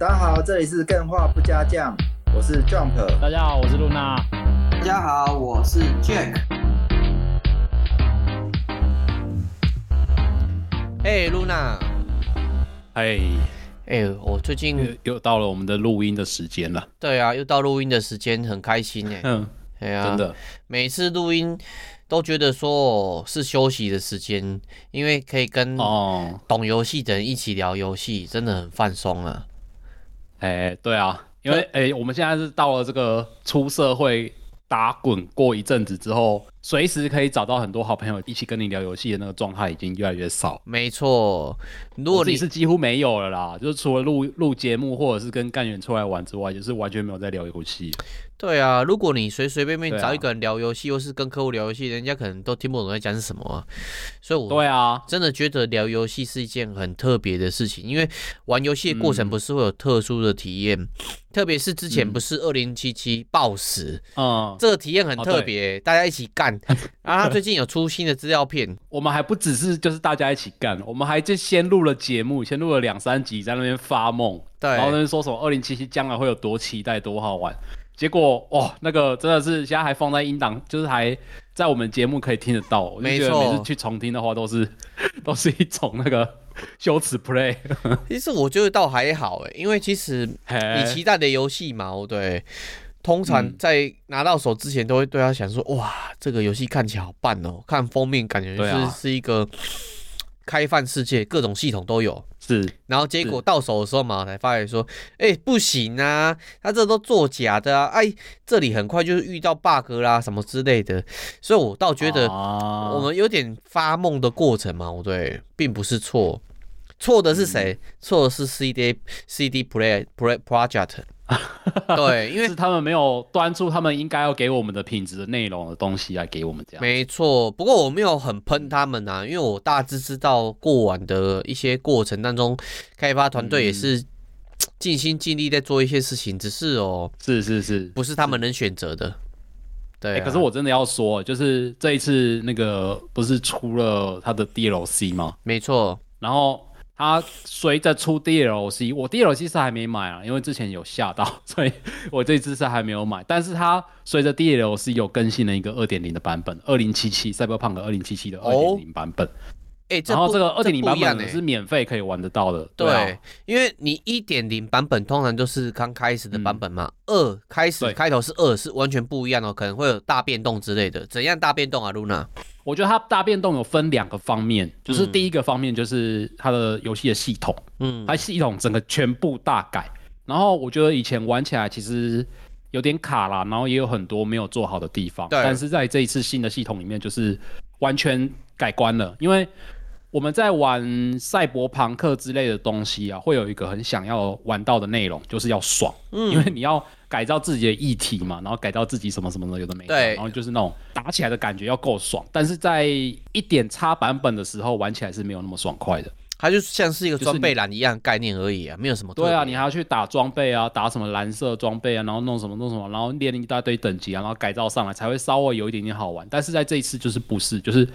大家好，这里是更画不加酱，我是 Jump。大家好，我是露娜。大家好，我是 Jack。哎，露娜。哎，哎，我最近又，又到了我们的录音的时间了。对啊，又到录音的时间，很开心哎。嗯，哎呀，真的，每次录音都觉得说是休息的时间，因为可以跟懂游戏的人一起聊游戏，真的很放松啊。哎，对啊，因为哎，我们现在是到了这个出社会打滚过一阵子之后，随时可以找到很多好朋友一起跟你聊游戏的那个状态已经越来越少。没错，如果你是几乎没有了啦，就是除了录录节目或者是跟干员出来玩之外，就是完全没有在聊游戏。对啊，如果你随随便便找一个人聊游戏，啊、或是跟客户聊游戏，人家可能都听不懂在讲什么啊。所以，我对啊，真的觉得聊游戏是一件很特别的事情，因为玩游戏的过程不是会有特殊的体验，嗯、特别是之前不是二零七七暴死，嗯，这个体验很特别，哦、大家一起干。然后他最近有出新的资料片，我们还不只是就是大家一起干，我们还就先录了节目，先录了两三集，在那边发梦，对，然后那边说什么二零七七将来会有多期待，多好玩。结果哇，那个真的是现在还放在音档，就是还在我们节目可以听得到。没错，每次去重听的话，都是 都是一种那个 羞耻 play。其实我觉得倒还好哎，因为其实你期待的游戏嘛，对，通常在拿到手之前都会对他想说，哇，这个游戏看起来好棒哦，看封面感觉是是一个开放世界，各种系统都有。是，然后结果到手的时候嘛，才发现说，哎、欸，不行啊，他这都作假的啊，哎，这里很快就是遇到 bug 啦，什么之类的，所以我倒觉得我们有点发梦的过程嘛，对，并不是错，错的是谁？错、嗯、的是 CD CD Play Play Project。对，因为是他们没有端出他们应该要给我们的品质的内容的东西来给我们这样。没错，不过我没有很喷他们啊，因为我大致知道过往的一些过程当中，开发团队也是尽心尽力在做一些事情，只是哦，是是是，不是他们能选择的。对、啊欸，可是我真的要说，就是这一次那个不是出了他的 DLC 吗？没错，然后。它随着出 DLC，我 DLC 是还没买啊，因为之前有下到，所以我这次是还没有买。但是它随着 DLC 有更新了一个二点零的版本，二零七七赛博胖哥二零七七的二点零版本。哎、欸，然后这个二点零版本是免费可以玩得到的。对，因为你一点零版本通常都是刚开始的版本嘛，二、嗯、开始开头是二，是完全不一样的，可能会有大变动之类的。怎样大变动啊，Luna？我觉得它大变动有分两个方面，就是第一个方面就是它的游戏的系统，嗯，它系统整个全部大改。然后我觉得以前玩起来其实有点卡啦，然后也有很多没有做好的地方。对，但是在这一次新的系统里面，就是完全改观了，因为。我们在玩赛博朋克之类的东西啊，会有一个很想要玩到的内容，就是要爽。嗯，因为你要改造自己的议题嘛，然后改造自己什么什么的，有的没的。对。然后就是那种打起来的感觉要够爽，但是在一点差版本的时候玩起来是没有那么爽快的。它就像是一个装备栏一样概念而已啊，没有什么。对啊，你还要去打装备啊，打什么蓝色装备啊，然后弄什么弄什么，然后练一大堆等级啊，然后改造上来才会稍微有一点点好玩。但是在这一次就是不是，就是。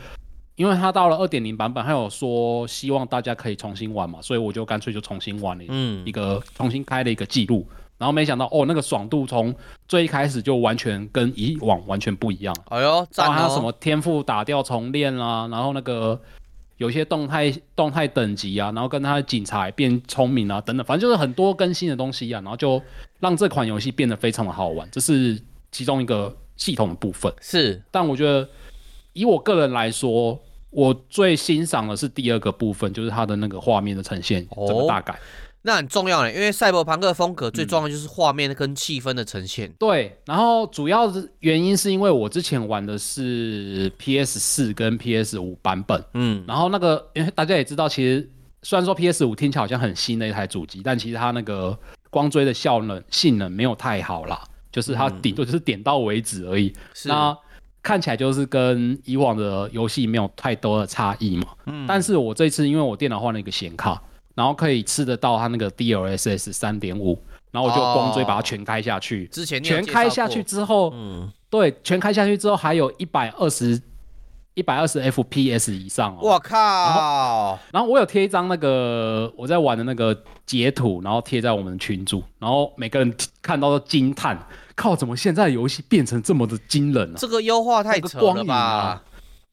因为它到了二点零版本，还有说希望大家可以重新玩嘛，所以我就干脆就重新玩了，一个重新开了一个记录，然后没想到哦，那个爽度从最一开始就完全跟以往完全不一样。哎呦，然后还有什么天赋打掉重练啦，然后那个有些动态动态等级啊，然后跟他的警察变聪明啊等等，反正就是很多更新的东西啊，然后就让这款游戏变得非常的好玩，这是其中一个系统的部分。是，但我觉得。以我个人来说，我最欣赏的是第二个部分，就是它的那个画面的呈现，哦、整个大改，那很重要嘞，因为赛博朋克风格最重要的就是画面跟气氛的呈现。嗯、对，然后主要的原因是因为我之前玩的是 PS 四跟 PS 五版本，嗯，然后那个因为大家也知道，其实虽然说 PS 五听起来好像很新的一台主机，但其实它那个光追的效能性能没有太好啦，就是它顶多就是点到为止而已。那。看起来就是跟以往的游戏没有太多的差异嘛。嗯。但是我这次因为我电脑换了一个显卡，然后可以吃得到它那个 DLSS 三点五，然后我就光追把它全开下去。之前全开下去之后，嗯，对，全开下去之后还有一百二十一百二十 FPS 以上哦。我靠！然后，然后我有贴一张那个我在玩的那个截图，然后贴在我们的群组，然后每个人看到都惊叹：靠，怎么现在的游戏变成这么的惊人呢、啊？这个优化太扯了吧！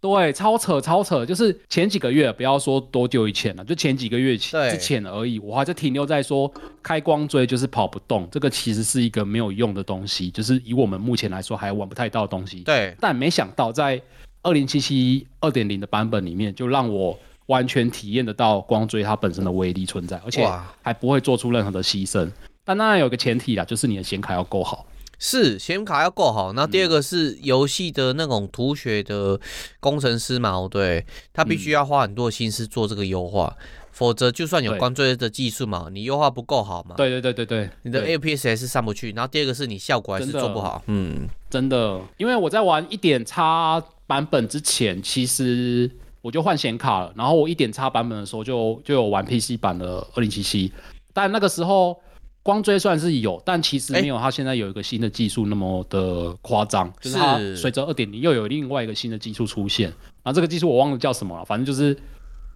对，超扯超扯，就是前几个月，不要说多久以前了，就前几个月之前而已，我还在停留在说开光追就是跑不动，这个其实是一个没有用的东西，就是以我们目前来说还玩不太到的东西。对，但没想到在二零七七二点零的版本里面，就让我完全体验得到光追它本身的威力存在，而且还不会做出任何的牺牲。但当然有个前提啦，就是你的显卡要够好。是显卡要够好，那第二个是游戏的那种图学的工程师嘛，对，他必须要花很多心思做这个优化，嗯、否则就算有光追的技术嘛，你优化不够好嘛，对对对对对，你的 FPS 还是上不去。然后第二个是你效果还是做不好，嗯，真的，因为我在玩一点叉版本之前，其实我就换显卡了，然后我一点叉版本的时候就就有玩 PC 版的二零七七，但那个时候。光追算是有，但其实没有它现在有一个新的技术那么的夸张，欸、就是它随着二点零又有另外一个新的技术出现，然后这个技术我忘了叫什么了，反正就是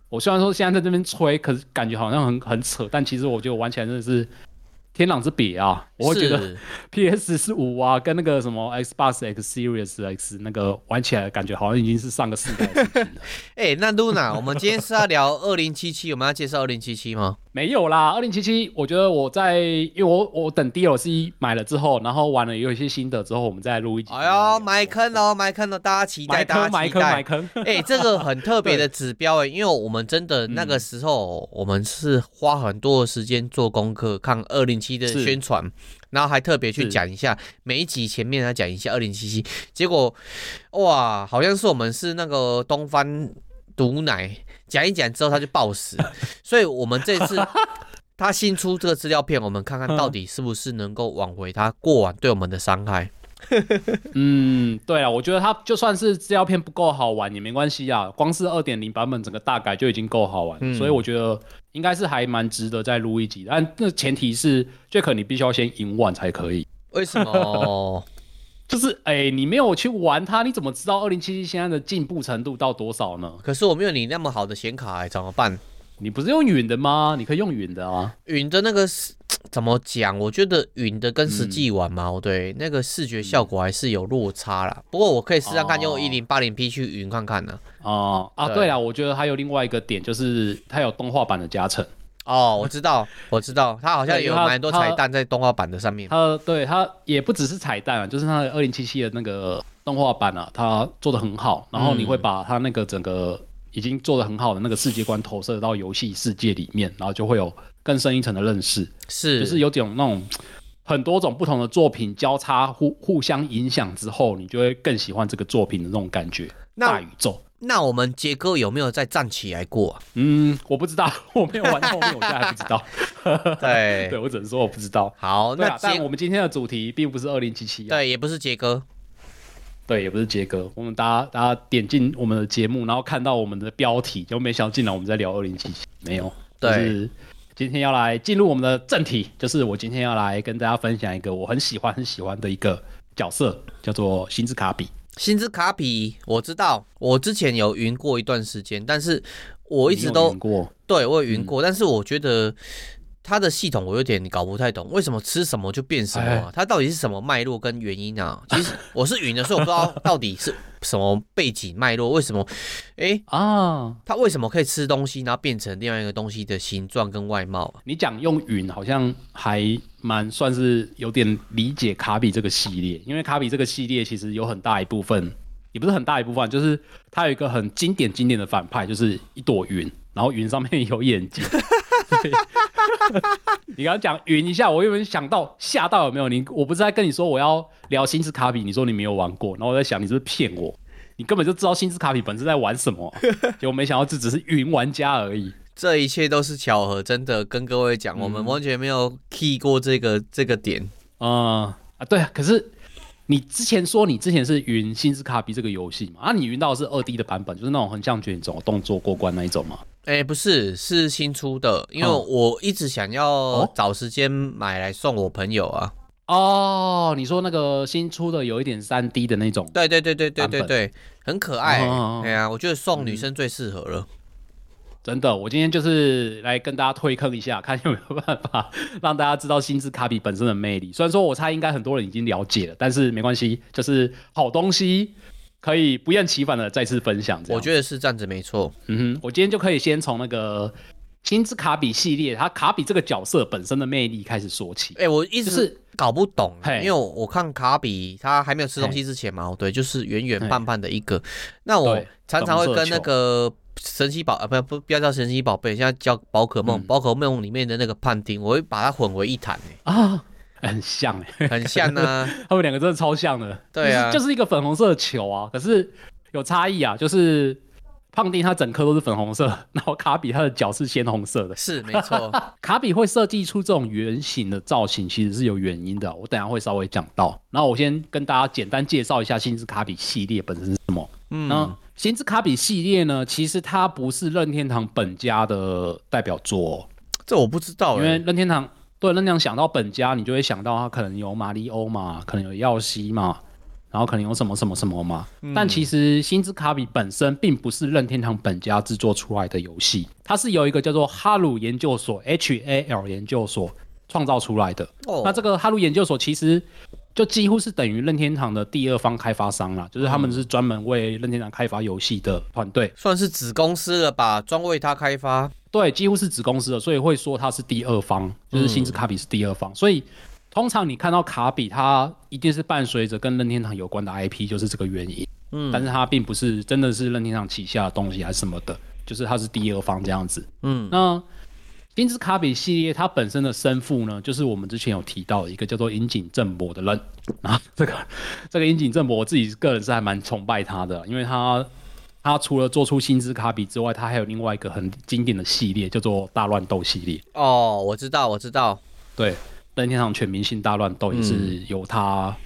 我虽然说现在在这边吹，可是感觉好像很很扯，但其实我觉得玩起来真的是。天壤之别啊！我会觉得 PS 是五啊，跟那个什么 Xbox X Series X 那个玩起来感觉好像已经是上个世代的。哎、欸，那 Luna，我们今天是要聊二零七七，我们要介绍二零七七吗？没有啦，二零七七，我觉得我在，因为我我等 DLC 买了之后，然后玩了有一些心得之后，我们再录一集。哎呦，埋坑哦，埋坑哦，大家期待，大家期待。埋坑，埋坑，哎、欸，这个很特别的指标哎，因为我们真的那个时候，我们是花很多的时间做功课，看二零七的宣传。然后还特别去讲一下每一集前面他讲一下二零七七，结果哇，好像是我们是那个东方毒奶讲一讲之后他就暴死，所以我们这次他新出这个资料片，我们看看到底是不是能够挽回他过往对我们的伤害。嗯，对啊，我觉得它就算是资料片不够好玩也没关系啊，光是二点零版本整个大改就已经够好玩，嗯、所以我觉得应该是还蛮值得再录一集。但那前提是，Jack 你必须要先赢完才可以。为什么？就是哎、欸，你没有去玩它，你怎么知道二零七七现在的进步程度到多少呢？可是我没有你那么好的显卡、欸，怎么办？你不是用云的吗？你可以用云的啊。云的那个是 怎么讲？我觉得云的跟实际玩嘛，嗯、对，那个视觉效果还是有落差啦。嗯、不过我可以试试看用一零八零 P 去云看看呢。哦啊，对了，我觉得还有另外一个点，就是它有动画版的加成。哦，我知道，我知道，它好像有蛮多彩蛋在动画版的上面。它对它也不只是彩蛋啊，就是它的二零七七的那个动画版啊，它做的很好。然后你会把它那个整个。已经做的很好的那个世界观投射到游戏世界里面，然后就会有更深一层的认识，是就是有种那种很多种不同的作品交叉互互相影响之后，你就会更喜欢这个作品的那种感觉。那大宇宙，那我们杰哥有没有再站起来过啊？嗯，我不知道，我没有玩后面，我现在还不知道。对，对我只能说我不知道。好，那、啊、但我们今天的主题并不是二零七七，对，也不是杰哥。对，也不是杰哥，我们大家大家点进我们的节目，然后看到我们的标题，就没想到进来我们在聊二零七七，没有。对，就是今天要来进入我们的正题，就是我今天要来跟大家分享一个我很喜欢很喜欢的一个角色，叫做星之卡比。星之卡比，我知道，我之前有云过一段时间，但是我一直都云过，对我有云过，嗯、但是我觉得。它的系统我有点搞不太懂，为什么吃什么就变什么啊？它到底是什么脉络跟原因啊？其实我是云的，所以我不知道到底是什么背景脉络。为什么？哎啊，它为什么可以吃东西，然后变成另外一个东西的形状跟外貌？你讲用云好像还蛮算是有点理解卡比这个系列，因为卡比这个系列其实有很大一部分，也不是很大一部分，就是它有一个很经典经典的反派，就是一朵云，然后云上面有眼睛。你刚刚讲云一下，我有没有想到吓到有没有？你我不是在跟你说我要聊星之卡比，你说你没有玩过，然后我在想你是不是骗我？你根本就知道星之卡比本身在玩什么，结果没想到这只是云玩家而已。这一切都是巧合，真的跟各位讲，嗯、我们完全没有 key 过这个这个点。啊、嗯、啊，对啊，可是你之前说你之前是云星之卡比这个游戏嘛？啊，你云到的是二 D 的版本，就是那种横向卷轴动作过关那一种吗？哎、欸，不是，是新出的，因为我一直想要找时间买来送我朋友啊。哦，你说那个新出的有一点三 D 的那种？对对对对对对对，很可爱。哎呀、我觉得送女生最适合了。嗯真的，我今天就是来跟大家推坑一下，看有没有办法 让大家知道星之卡比本身的魅力。虽然说我猜应该很多人已经了解了，但是没关系，就是好东西可以不厌其烦的再次分享。我觉得是这样子没错。嗯哼，我今天就可以先从那个星之卡比系列，它卡比这个角色本身的魅力开始说起。哎、欸，我一直是搞不懂，就是、因为我看卡比他还没有吃东西之前嘛，对，就是圆圆胖胖的一个。那我常常会跟那个。神奇宝啊，不不不要叫神奇宝贝，现在叫宝可梦。宝、嗯、可梦里面的那个胖丁，我会把它混为一谈啊，很像哎，很像啊，他们两个真的超像的。对啊，就是一个粉红色的球啊，可是有差异啊，就是胖丁他整颗都是粉红色，然后卡比他的脚是鲜红色的。是没错，卡比会设计出这种圆形的造型，其实是有原因的。我等下会稍微讲到。然后我先跟大家简单介绍一下星之卡比系列本身是什么。嗯。星之卡比系列呢，其实它不是任天堂本家的代表作，这我不知道。因为任天堂对任天堂想到本家，你就会想到它可能有马里欧嘛，可能有耀西嘛，然后可能有什么什么什么嘛。嗯、但其实星之卡比本身并不是任天堂本家制作出来的游戏，它是由一个叫做哈鲁研究所 （HAL 研究所）创造出来的。哦，那这个哈鲁研究所其实。就几乎是等于任天堂的第二方开发商啦，就是他们是专门为任天堂开发游戏的团队，算是子公司了吧，专为他开发。对，几乎是子公司的，所以会说它是第二方，就是星之卡比是第二方。嗯、所以通常你看到卡比，它一定是伴随着跟任天堂有关的 IP，就是这个原因。嗯，但是它并不是真的是任天堂旗下的东西还是什么的，就是它是第二方这样子。嗯，那。星之卡比系列，它本身的生父呢，就是我们之前有提到的一个叫做樱井正博的人啊。这个这个樱井正博，我自己个人是还蛮崇拜他的，因为他他除了做出星之卡比之外，他还有另外一个很经典的系列，叫做大乱斗系列。哦，我知道，我知道。对，任天堂全明星大乱斗也是由他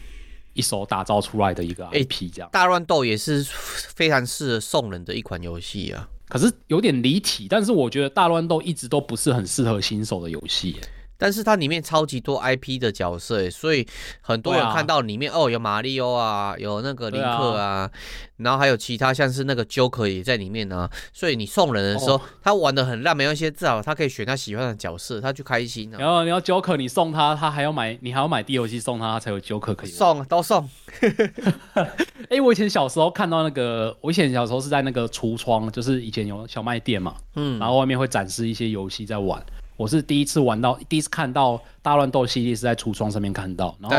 一手打造出来的一个 IP，这样。大乱斗也是非常适合送人的一款游戏啊。可是有点离题，但是我觉得大乱斗一直都不是很适合新手的游戏。但是它里面超级多 IP 的角色，所以很多人看到里面、啊、哦，有马里奥啊，有那个林克啊，啊，然后还有其他像是那个 Joker 也在里面呢、啊。所以你送人的时候，哦、他玩的很烂，没有一些至少他可以选他喜欢的角色，他就开心了、啊。然后你要 Joker，你送他，他还要买，你还要买 D 游戏送他，他才有 Joker 可以送，都送。哎、欸，我以前小时候看到那个，我以前小时候是在那个橱窗，就是以前有小卖店嘛，嗯，然后外面会展示一些游戏在玩。我是第一次玩到，第一次看到大乱斗系列是在橱窗上面看到，然后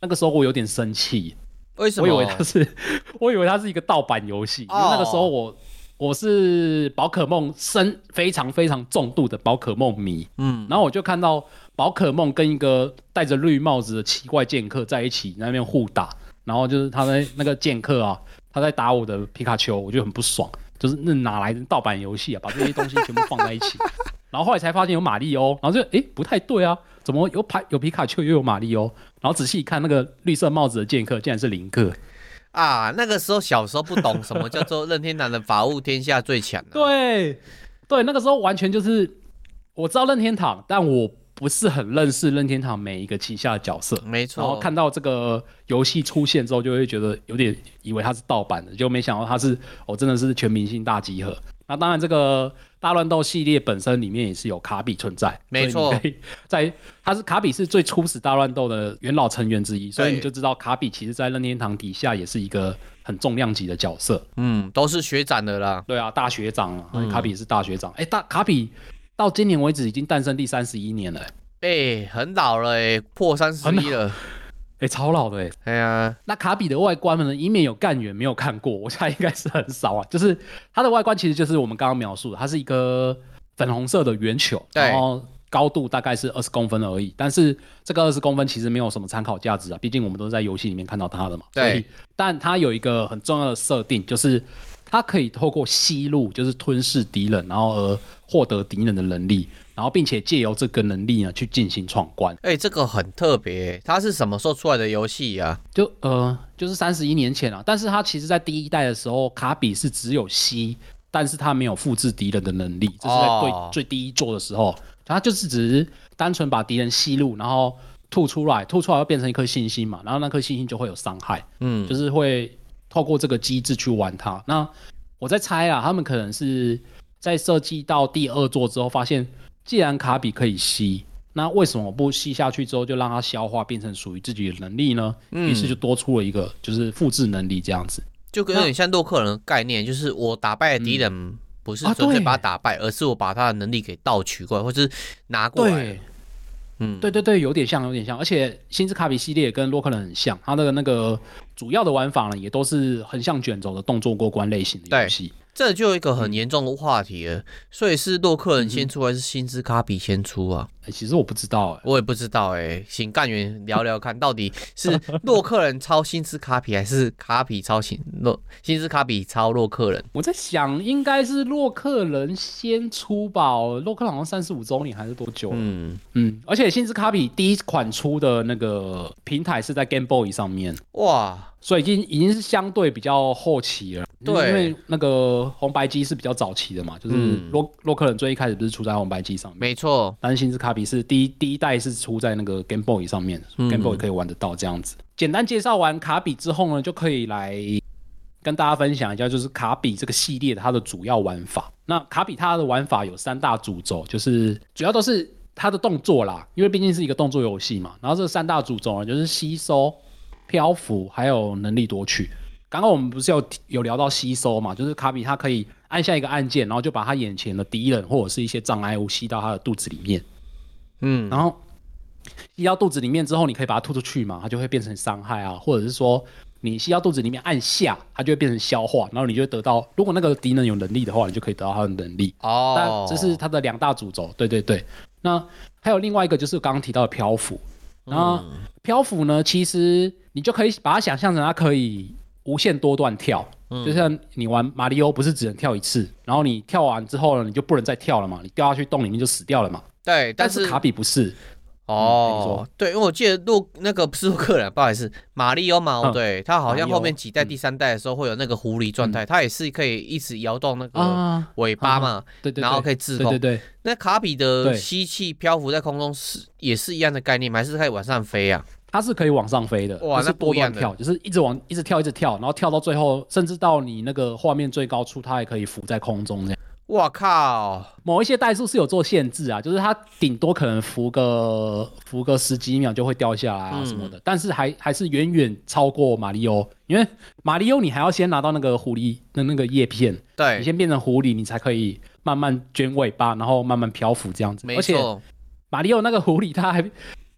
那个时候我有点生气，为什么？我以为它是，我以为它是一个盗版游戏，因为那个时候我我是宝可梦深非常非常重度的宝可梦迷，嗯，然后我就看到宝可梦跟一个戴着绿帽子的奇怪剑客在一起在那边互打，然后就是他在那个剑客啊，他在打我的皮卡丘，我就很不爽，就是那哪来的盗版游戏啊，把这些东西全部放在一起。然后后来才发现有马里欧，然后就诶不太对啊，怎么有牌有皮卡丘又有马里欧？然后仔细一看，那个绿色帽子的剑客竟然是林克啊！那个时候小时候不懂什么叫做任天堂的法务天下最强、啊。对对，那个时候完全就是我知道任天堂，但我不是很认识任天堂每一个旗下的角色。没错。然后看到这个游戏出现之后，就会觉得有点以为它是盗版的，就没想到它是哦，真的是全明星大集合。那当然这个。大乱斗系列本身里面也是有卡比存在，没错，在它是卡比是最初始大乱斗的元老成员之一，所以你就知道卡比其实在任天堂底下也是一个很重量级的角色，嗯，都是学长的啦，对啊，大学长啊，嗯、卡比是大学长，哎、欸，大卡比到今年为止已经诞生第三十一年了、欸，哎、欸，很老了、欸，哎，破三十一了。哎、欸，超老的哎、哎呀啊，那卡比的外观呢？以免有干员没有看过，我猜应该是很少啊。就是它的外观其实就是我们刚刚描述的，它是一个粉红色的圆球，然后高度大概是二十公分而已。但是这个二十公分其实没有什么参考价值啊，毕竟我们都是在游戏里面看到它的嘛。对。但它有一个很重要的设定，就是它可以透过吸入，就是吞噬敌人，然后而获得敌人的能力。然后，并且借由这个能力呢，去进行闯关。哎、欸，这个很特别。它是什么时候出来的游戏呀？就呃，就是三十一年前啊。但是它其实，在第一代的时候，卡比是只有吸，但是它没有复制敌人的能力。这是在最、哦、最第一座的时候，它就是只是单纯把敌人吸入，然后吐出来，吐出来会变成一颗星星嘛，然后那颗星星就会有伤害，嗯，就是会透过这个机制去玩它。那我在猜啊，他们可能是在设计到第二座之后，发现既然卡比可以吸，那为什么不吸下去之后就让它消化变成属于自己的能力呢？于、嗯、是就多出了一个就是复制能力这样子，就有点像洛克人的概念，就是我打败了敌人。嗯不是纯粹把他打败，啊，而是我把他的能力给盗取过来，或者是拿过来。对，嗯，对对对，有点像，有点像。而且星之卡比系列跟洛克人很像，它的那个主要的玩法呢，也都是横向卷轴的动作过关类型的游戏。这就有一个很严重的话题了，嗯、所以是洛克人先出还是星之卡比先出啊？其实我不知道、欸，我也不知道、欸，哎，请干员聊聊看，到底是洛克人抄星之卡比，还是卡比抄新洛新之卡比抄洛克人？我在想，应该是洛克人先出吧？洛克人好像三十五周年还是多久？嗯嗯，而且新之卡比第一款出的那个平台是在 Game Boy 上面，哇！所以已经已经是相对比较后期了，对，因为那个红白机是比较早期的嘛，就是洛洛克人最一开始不是出在红白机上面，没错。但是新之卡比是第一第一代是出在那个 Game Boy 上面，嗯，Game Boy 可以玩得到这样子。简单介绍完卡比之后呢，就可以来跟大家分享一下，就是卡比这个系列的它的主要玩法。那卡比它的玩法有三大主轴，就是主要都是它的动作啦，因为毕竟是一个动作游戏嘛。然后这三大主轴呢，就是吸收。漂浮还有能力夺取，刚刚我们不是有有聊到吸收嘛？就是卡比它可以按下一个按键，然后就把他眼前的敌人或者是一些障碍物吸到他的肚子里面，嗯，然后吸到肚子里面之后，你可以把它吐出去嘛，它就会变成伤害啊，或者是说你吸到肚子里面按下，它就会变成消化，然后你就会得到，如果那个敌人有能力的话，你就可以得到他的能力哦。但这是它的两大主轴，对对对。那还有另外一个就是刚刚提到的漂浮。然后漂浮呢，其实你就可以把它想象成它可以无限多段跳，嗯，就像你玩马里奥不是只能跳一次，然后你跳完之后呢，你就不能再跳了嘛，你掉下去洞里面就死掉了嘛。对，但是，卡比不是。哦、嗯，对，因为我记得洛那个不是洛克人，不好意思，马里奥嘛，对，他好像后面几代第三代的时候会有那个狐狸状态，他、嗯、也是可以一直摇动那个尾巴嘛，对、啊、对，然后可以自控。对对，对，那卡比的吸气漂浮在空中是也是一样的概念吗？还是可以往上飞啊？它是可以往上飞的，哇，是多段跳，就是一直往一直跳一直跳，然后跳到最后，甚至到你那个画面最高处，它还可以浮在空中这样。我靠！某一些代数是有做限制啊，就是它顶多可能浮个浮个十几秒就会掉下来啊什么的，嗯、但是还还是远远超过马里奥，因为马里奥你还要先拿到那个狐狸的那个叶片，对，你先变成狐狸，你才可以慢慢卷尾巴，然后慢慢漂浮这样子。没错，而且马里奥那个狐狸它还。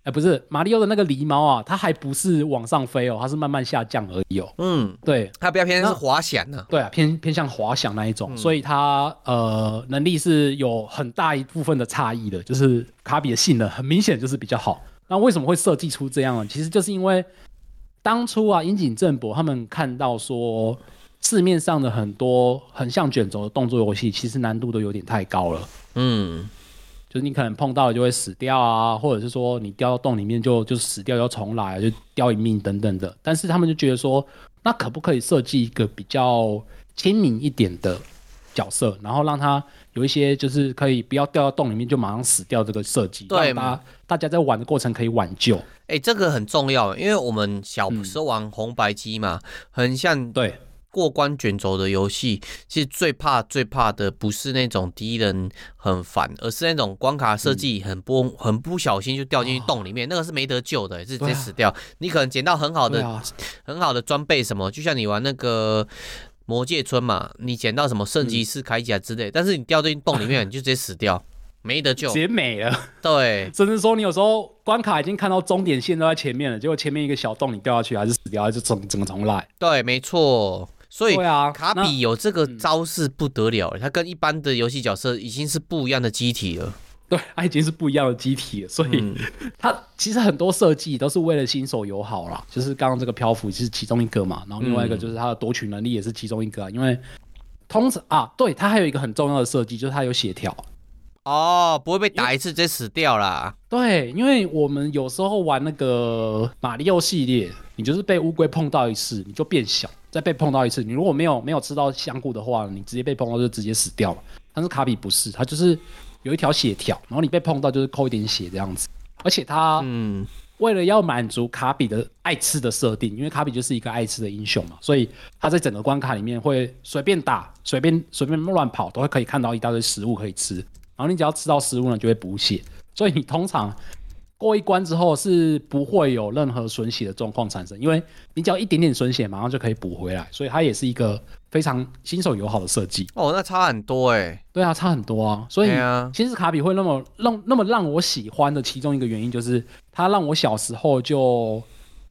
哎、欸，不是马里奥的那个狸猫啊，它还不是往上飞哦，它是慢慢下降而已哦。嗯，对，它比较偏是滑翔呢。对啊，偏偏向滑翔那一种，嗯、所以它呃能力是有很大一部分的差异的，就是卡比的性能很明显就是比较好。那为什么会设计出这样呢？其实就是因为当初啊，樱井正博他们看到说市面上的很多很像卷轴的动作游戏，其实难度都有点太高了。嗯。就是你可能碰到了就会死掉啊，或者是说你掉到洞里面就就死掉要重来，就掉一命等等的。但是他们就觉得说，那可不可以设计一个比较亲民一点的角色，然后让他有一些就是可以不要掉到洞里面就马上死掉这个设计，对吗？大家在玩的过程可以挽救。哎、欸，这个很重要，因为我们小时候玩红白机嘛，嗯、很像对。过关卷轴的游戏，其实最怕最怕的不是那种敌人很烦，而是那种关卡设计很不、嗯、很不小心就掉进去洞里面，哦、那个是没得救的，是直接死掉。你可能捡到很好的、啊、很好的装备什么，就像你玩那个魔界村嘛，你捡到什么圣骑士铠甲之类、嗯，但是你掉进洞里面，你就直接死掉。没得救，直接没了。对，甚至说你有时候关卡已经看到终点线都在前面了，结果前面一个小洞你掉下去还是死掉，还是整整个重来。对，没错。所以卡比有这个招式不得了，它跟一般的游戏角色已经是不一样的机体了。对，它已经是不一样的机体了。所以 它其实很多设计都是为了新手友好啦，就是刚刚这个漂浮是其中一个嘛，然后另外一个就是它的夺取能力也是其中一个，啊因为通常啊，对，它还有一个很重要的设计就是它有血条。哦，不会被打一次直接死掉啦。对，因为我们有时候玩那个马里奥系列，你就是被乌龟碰到一次你就变小。再被碰到一次，你如果没有没有吃到香菇的话，你直接被碰到就直接死掉了。但是卡比不是，它就是有一条血条，然后你被碰到就是扣一点血这样子。而且它，嗯，为了要满足卡比的爱吃的设定，因为卡比就是一个爱吃的英雄嘛，所以他在整个关卡里面会随便打、随便随便乱跑，都会可以看到一大堆食物可以吃。然后你只要吃到食物呢，就会补血。所以你通常过一关之后是不会有任何损血的状况产生，因为你只要一点点损血，马上就可以补回来。所以它也是一个非常新手友好的设计。哦，那差很多哎。对啊，差很多啊。所以其实卡比会那么让那么让我喜欢的其中一个原因就是。它让我小时候就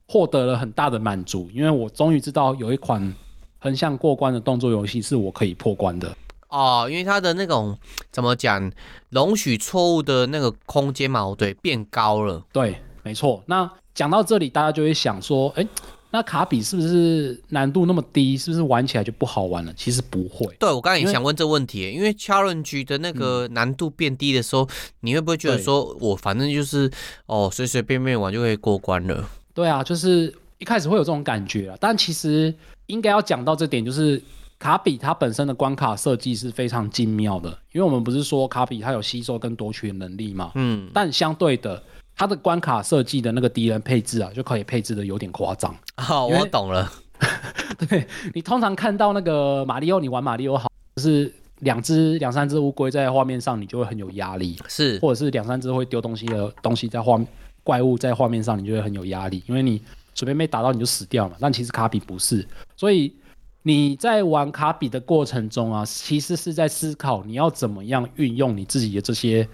获得了很大的满足，因为我终于知道有一款横向过关的动作游戏是我可以破关的哦。因为它的那种怎么讲，容许错误的那个空间嘛，对，变高了。对，没错。那讲到这里，大家就会想说，哎、欸。那卡比是不是难度那么低？是不是玩起来就不好玩了？其实不会。对，我刚才也想问这个问题，因为 challenge 的那个难度变低的时候，嗯、你会不会觉得说我反正就是哦随随便便玩就可以过关了？对啊，就是一开始会有这种感觉啊。但其实应该要讲到这点，就是卡比它本身的关卡设计是非常精妙的，因为我们不是说卡比它有吸收跟夺取的能力嘛？嗯。但相对的。它的关卡设计的那个敌人配置啊，就可以配置的有点夸张。好，我懂了。对，你通常看到那个马里奥，你玩马里奥好，就是两只、两三只乌龟在画面上，你就会很有压力。是，或者是两三只会丢东西的东西在画面，怪物在画面上，你就会很有压力，因为你随便被打到你就死掉嘛。但其实卡比不是，所以你在玩卡比的过程中啊，其实是在思考你要怎么样运用你自己的这些。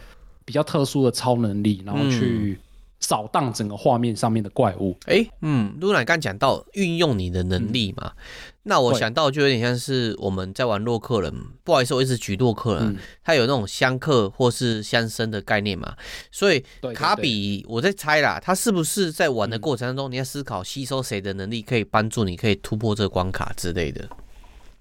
比较特殊的超能力，然后去扫荡整个画面上面的怪物。哎、嗯，嗯，露娜刚讲到运用你的能力嘛，嗯、那我想到就有点像是我们在玩洛克人。不好意思，我一直举洛克人，他、嗯、有那种相克或是相生的概念嘛。所以卡比，我在猜啦，他是不是在玩的过程当中，你要思考吸收谁的能力可以帮助你，可以突破这个关卡之类的。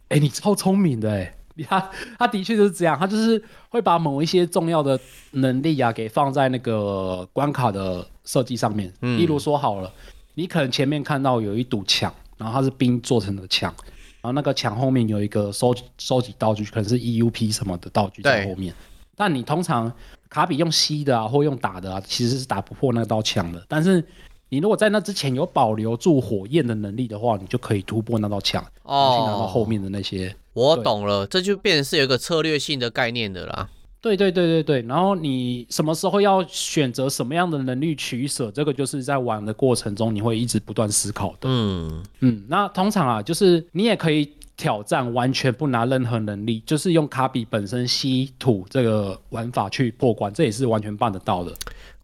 哎、欸，你超聪明的哎。他他的确就是这样，他就是会把某一些重要的能力啊，给放在那个关卡的设计上面。嗯，例如说好了，你可能前面看到有一堵墙，然后它是冰做成的墙，然后那个墙后面有一个收收集道具，可能是 EUP 什么的道具在后面。但你通常卡比用吸的啊，或用打的啊，其实是打不破那道墙的。但是你如果在那之前有保留住火焰的能力的话，你就可以突破那道墙，哦，去拿到后面的那些。我懂了，这就变成是有一个策略性的概念的啦。对对对对对，然后你什么时候要选择什么样的能力取舍，这个就是在玩的过程中你会一直不断思考的。嗯嗯，那通常啊，就是你也可以挑战完全不拿任何能力，就是用卡比本身吸土这个玩法去破关，这也是完全办得到的。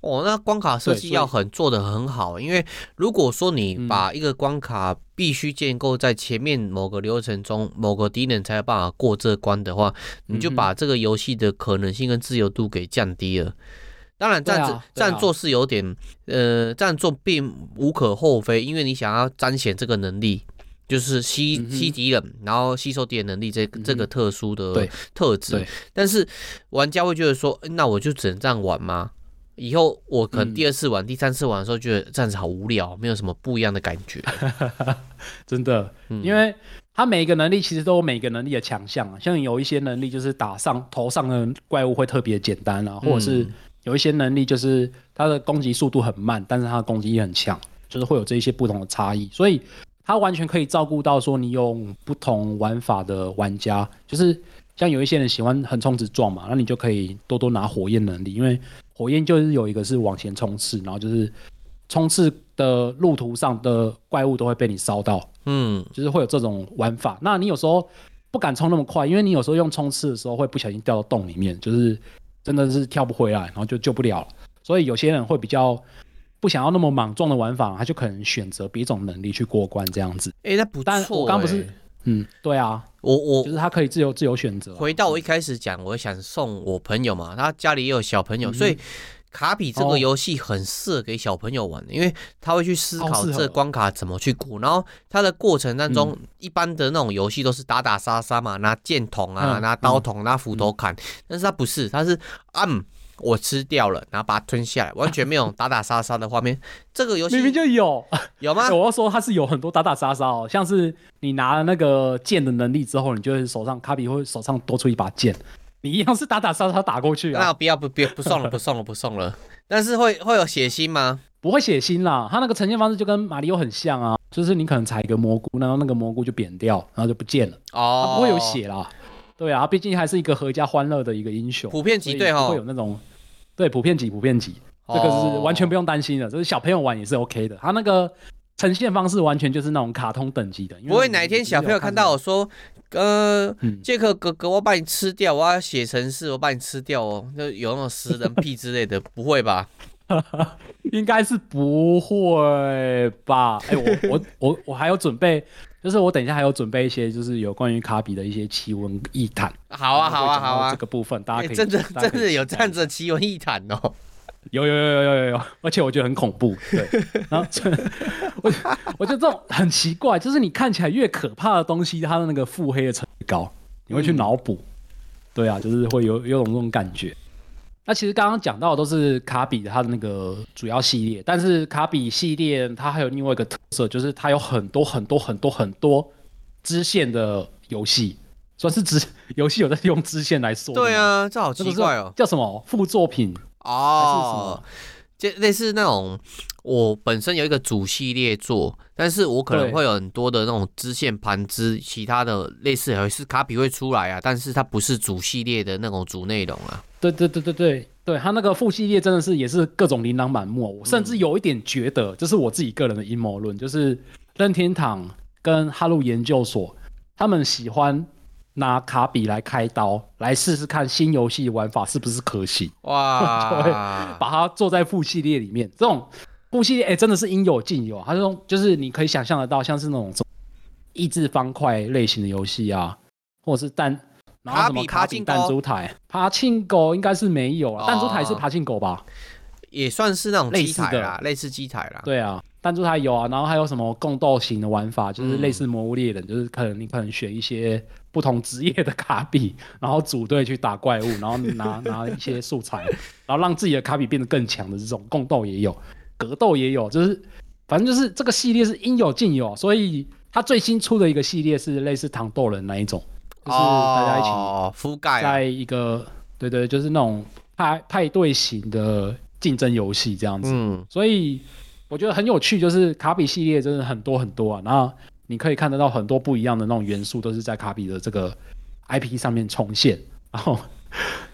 哦，那关卡设计要很做的很好，因为如果说你把一个关卡必须建构在前面某个流程中，嗯、某个敌人才有办法过这关的话，你就把这个游戏的可能性跟自由度给降低了。当然这样子、这样做是有点，呃，这样做并无可厚非，因为你想要彰显这个能力，就是吸、嗯、吸敌人，然后吸收敌人能力这这个特殊的特质。但是玩家会觉得说，那我就只能这样玩吗？以后我可能第二次玩、嗯、第三次玩的时候，觉得这样子好无聊，没有什么不一样的感觉。真的，嗯、因为他每一个能力其实都有每个能力的强项啊。像有一些能力就是打上头上的怪物会特别简单啊，或者是有一些能力就是它的攻击速度很慢，但是它的攻击力很强，就是会有这一些不同的差异。所以它完全可以照顾到说你用不同玩法的玩家，就是像有一些人喜欢横冲直撞嘛，那你就可以多多拿火焰能力，因为。火焰就是有一个是往前冲刺，然后就是冲刺的路途上的怪物都会被你烧到，嗯，就是会有这种玩法。那你有时候不敢冲那么快，因为你有时候用冲刺的时候会不小心掉到洞里面，就是真的是跳不回来，然后就救不了了。所以有些人会比较不想要那么莽撞的玩法，他就可能选择别种能力去过关这样子。哎、欸，那不。但我刚不是，嗯，对啊。我我就是他可以自由自由选择。回到我一开始讲，我想送我朋友嘛，他家里也有小朋友，嗯、所以卡比这个游戏很适合给小朋友玩，因为他会去思考这关卡怎么去过，然后他的过程当中，一般的那种游戏都是打打杀杀嘛，拿剑捅啊，拿刀捅，拿斧头砍，但是他不是，他是按。我吃掉了，然后把它吞下来，完全没有打打杀杀的画面。这个游戏明明就有，有吗？我要说它是有很多打打杀杀哦，像是你拿了那个剑的能力之后，你就会手上卡比会手上多出一把剑，你一样是打打杀杀打过去啊。那不要不别不送了不送了不送了。但是会会有血腥吗？不会血腥啦，它那个呈现方式就跟马里奥很像啊，就是你可能采一个蘑菇，然后那个蘑菇就扁掉，然后就不见了，哦，它不会有血啦。对啊，毕竟还是一个合家欢乐的一个英雄，普遍级对哈，会有那种对普遍级普遍级，这个是完全不用担心的，就是小朋友玩也是 OK 的，他那个。呈现方式完全就是那种卡通等级的，不会哪一天小朋友看到我说，呃，杰克哥哥，我把你吃掉，我要写程式，我把你吃掉哦，就有那种食人屁之类的，不会吧？应该是不会吧？哎、欸，我我我我还有准备，就是我等一下还有准备一些，就是有关于卡比的一些奇闻异谈。好啊，好啊，好啊，这个部分大家可以、欸、真的真的有这样子的奇闻异谈哦。有有有有有有有，而且我觉得很恐怖。对，然后我我觉得这种很奇怪，就是你看起来越可怕的东西，它的那个腹黑的程度高，你会去脑补。嗯、对啊，就是会有有种这种感觉。那其实刚刚讲到的都是卡比的它的那个主要系列，但是卡比系列它还有另外一个特色，就是它有很多很多很多很多支线的游戏，算是支 游戏有在用支线来说。对啊，这好奇怪哦，叫什么副作品？哦，就类似那种，我本身有一个主系列做，但是我可能会有很多的那种支线盘支，其他的类似还是卡比会出来啊，但是它不是主系列的那种主内容啊。对对对对对对，它那个副系列真的是也是各种琳琅满目，我甚至有一点觉得，这是我自己个人的阴谋论，就是任天堂跟哈路研究所他们喜欢。拿卡比来开刀，来试试看新游戏玩法是不是可行。哇！就会把它做在副系列里面。这种副系列，哎、欸，真的是应有尽有。它这种就是你可以想象得到，像是那种益智方块类型的游戏啊，或者是弹，然后什么卡比弹珠台、爬庆狗应该是没有了。弹珠台是爬庆狗吧？也算是那种机台啦，类似机台啦。对啊，弹珠台有啊，然后还有什么共斗型的玩法，就是类似魔物猎人，嗯、就是可能你可能选一些。不同职业的卡比，然后组队去打怪物，然后拿 拿一些素材，然后让自己的卡比变得更强的这种共斗也有，格斗也有，就是反正就是这个系列是应有尽有，所以它最新出的一个系列是类似糖豆人那一种，就是大家一起覆盖在一个、哦、对，对对，就是那种派派对型的竞争游戏这样子，嗯，所以我觉得很有趣，就是卡比系列真的很多很多啊，然后。你可以看得到很多不一样的那种元素，都是在卡比的这个 IP 上面重现。然后，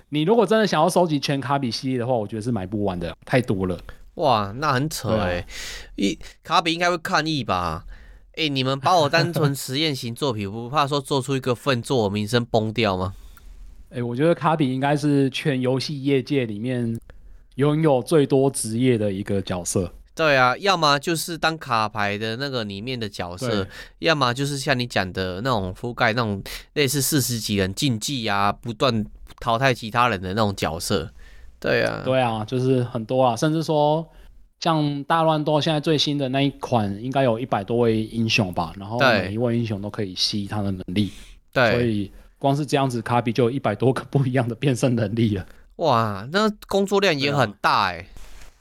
你如果真的想要收集全卡比系列的话，我觉得是买不完的，太多了。哇，那很扯哎、欸！一、啊、卡比应该会抗议吧？哎、欸，你们把我当成实验型作品，不怕说做出一个粪作，我名声崩掉吗？哎、欸，我觉得卡比应该是全游戏业界里面拥有最多职业的一个角色。对啊，要么就是当卡牌的那个里面的角色，要么就是像你讲的那种覆盖那种类似四十几人竞技啊，不断淘汰其他人的那种角色。对啊，对啊，就是很多啊，甚至说像大乱斗现在最新的那一款，应该有一百多位英雄吧，然后每一位英雄都可以吸他的能力。对，所以光是这样子，卡比就有一百多个不一样的变身能力了。哇，那工作量也很大哎、欸。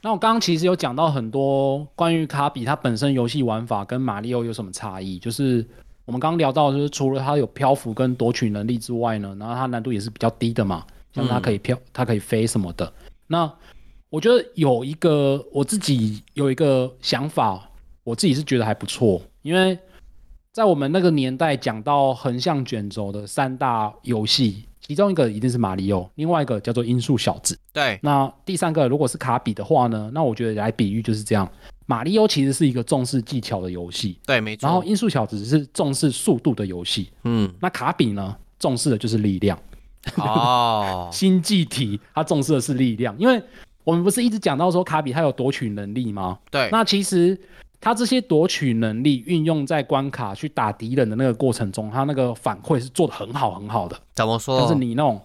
那我刚刚其实有讲到很多关于卡比它本身游戏玩法跟马里奥有什么差异，就是我们刚刚聊到，就是除了它有漂浮跟夺取能力之外呢，然后它难度也是比较低的嘛，像它可以飘，嗯、它可以飞什么的。那我觉得有一个我自己有一个想法，我自己是觉得还不错，因为在我们那个年代讲到横向卷轴的三大游戏。其中一个一定是马里奥，另外一个叫做音速小子。对，那第三个如果是卡比的话呢？那我觉得来比喻就是这样，马里奥其实是一个重视技巧的游戏，对，没错。然后音速小子是重视速度的游戏，嗯，那卡比呢，重视的就是力量。哦，星际体它重视的是力量，因为我们不是一直讲到说卡比他有夺取能力吗？对，那其实。他这些夺取能力运用在关卡去打敌人的那个过程中，他那个反馈是做的很好很好的。怎么说？就是你那种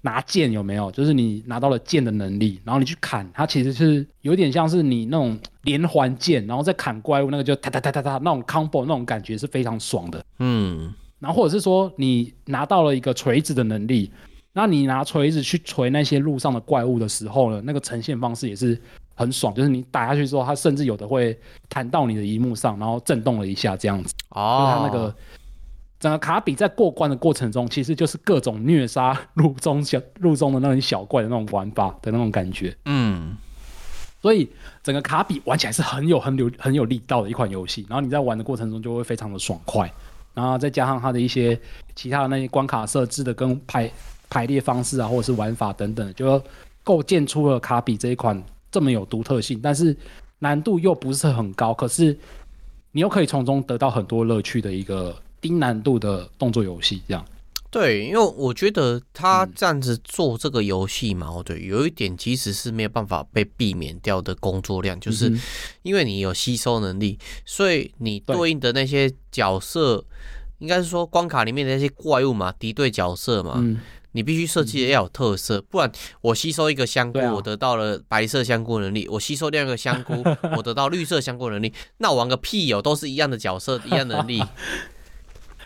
拿剑有没有？就是你拿到了剑的能力，然后你去砍，它其实是有点像是你那种连环剑，然后再砍怪物，那个就哒哒哒哒哒那种 combo 那种感觉是非常爽的。嗯，然后或者是说你拿到了一个锤子的能力，那你拿锤子去锤那些路上的怪物的时候呢，那个呈现方式也是。很爽，就是你打下去之后，它甚至有的会弹到你的荧幕上，然后震动了一下这样子。哦，就是它那个整个卡比在过关的过程中，其实就是各种虐杀 路中小路中的那种小怪的那种玩法的那种感觉。嗯，所以整个卡比玩起来是很有很有很有力道的一款游戏。然后你在玩的过程中就会非常的爽快，然后再加上它的一些其他的那些关卡设置的跟排排列方式啊，或者是玩法等等，就构建出了卡比这一款这么有独特性，但是难度又不是很高，可是你又可以从中得到很多乐趣的一个低难度的动作游戏，这样。对，因为我觉得他这样子做这个游戏嘛，嗯、对，有一点其实是没有办法被避免掉的工作量，就是因为你有吸收能力，所以你对。应的那些角色，应该是说关卡里面的那些怪物嘛，敌对角色嘛，嗯、你必须设计的要有特色，嗯、不然我吸收一个香菇，啊、我得到了白色香菇能力；我吸收另一个香菇，我得到绿色香菇能力。那我玩个屁哦，都是一样的角色，一样的能力。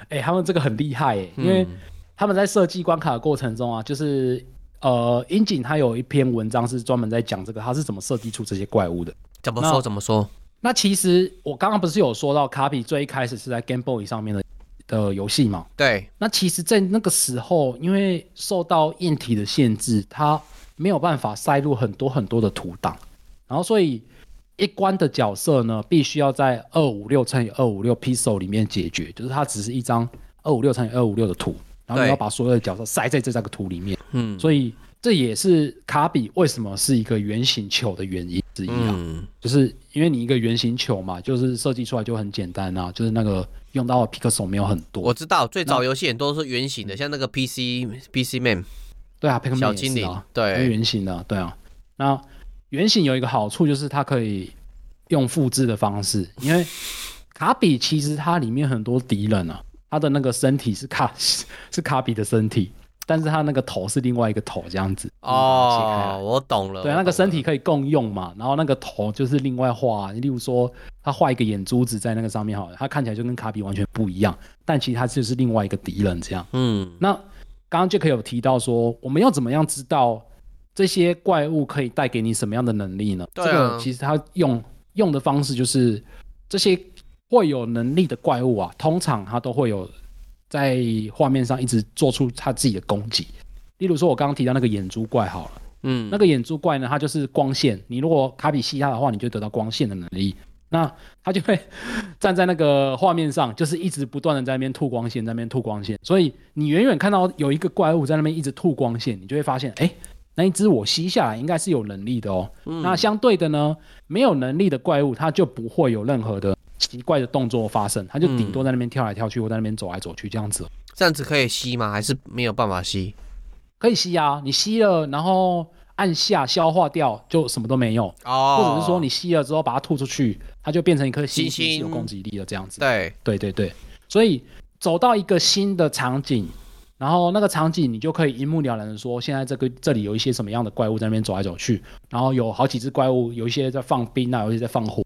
哎、欸，他们这个很厉害哎，因为、嗯。他们在设计关卡的过程中啊，就是呃，樱井他有一篇文章是专门在讲这个，他是怎么设计出这些怪物的。怎么说？怎么说？那其实我刚刚不是有说到卡比最一开始是在 Game Boy 上面的的游戏嘛？对。那其实，在那个时候，因为受到硬体的限制，它没有办法塞入很多很多的图档，然后所以一关的角色呢，必须要在二五六乘以二五六 pixel 里面解决，就是它只是一张二五六乘以二五六的图。然后你要把所有的角色塞在这张个图里面，嗯，所以这也是卡比为什么是一个圆形球的原因之一啊，嗯、就是因为你一个圆形球嘛，就是设计出来就很简单啊，就是那个用到的皮克手没有很多。我知道最早游戏很多都是圆形的，像那个 PC PC Man，对啊，小精灵，啊、对，圆形的，对啊。那圆形有一个好处就是它可以用复制的方式，因为卡比其实它里面很多敌人啊。它的那个身体是卡是卡比的身体，但是他那个头是另外一个头这样子哦，我懂了。对，那个身体可以共用嘛，然后那个头就是另外画。例如说，他画一个眼珠子在那个上面，好了，他看起来就跟卡比完全不一样，但其实他就是另外一个敌人这样。嗯，那刚刚 Jack 有提到说，我们要怎么样知道这些怪物可以带给你什么样的能力呢？啊，这个其实他用用的方式就是这些。会有能力的怪物啊，通常他都会有在画面上一直做出他自己的攻击。例如说，我刚刚提到那个眼珠怪好了，嗯，那个眼珠怪呢，它就是光线。你如果卡比吸它的话，你就得到光线的能力。那他就会 站在那个画面上，就是一直不断的在那边吐光线，在那边吐光线。所以你远远看到有一个怪物在那边一直吐光线，你就会发现，哎，那一只我吸下来应该是有能力的哦。嗯，那相对的呢，没有能力的怪物，它就不会有任何的。奇怪的动作发生，它就顶多在那边跳来跳去，或在那边走来走去这样子。这样子可以吸吗？还是没有办法吸？可以吸啊，你吸了，然后按下消化掉，就什么都没有。哦。或者是说你吸了之后把它吐出去，它就变成一颗星星，有攻击力了这样子。对对对对。所以走到一个新的场景，然后那个场景你就可以一目了然的说，现在这个这里有一些什么样的怪物在那边走来走去，然后有好几只怪物，有一些在放冰啊，有一些在放火。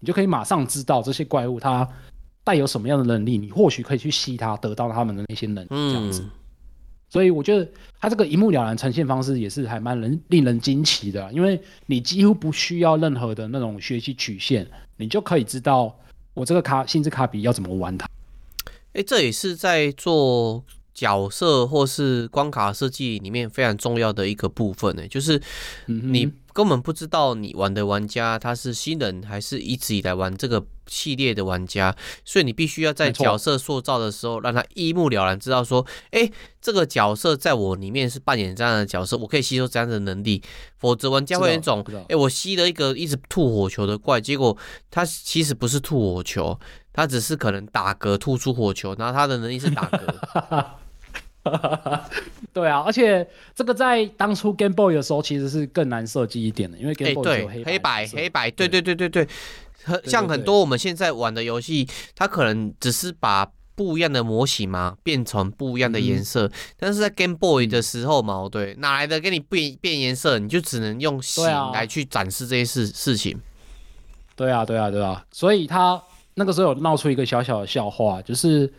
你就可以马上知道这些怪物它带有什么样的能力，你或许可以去吸它，得到他们的那些能力，这样子。嗯、所以我觉得它这个一目了然呈现方式也是还蛮人令人惊奇的，因为你几乎不需要任何的那种学习曲线，你就可以知道我这个卡性质卡比要怎么玩它。哎、欸，这也是在做角色或是关卡设计里面非常重要的一个部分呢，就是你。根本不知道你玩的玩家他是新人还是一直以来玩这个系列的玩家，所以你必须要在角色塑造的时候让他一目了然知道说，哎，这个角色在我里面是扮演这样的角色，我可以吸收这样的能力，否则玩家会有一种，哎，我吸了一个一直吐火球的怪，结果他其实不是吐火球，他只是可能打嗝吐出火球，然后他的能力是打嗝。对啊，而且这个在当初 Game Boy 的时候其实是更难设计一点的，因为 Game Boy 有黑白、欸、黑白，黑白，对对对对对，像很多我们现在玩的游戏，它可能只是把不一样的模型嘛变成不一样的颜色，嗯、但是在 Game Boy 的时候嘛，对，哪来的给你变变颜色？你就只能用形来去展示这些事事情。对啊，对啊，对啊，所以他那个时候有闹出一个小小的笑话，就是。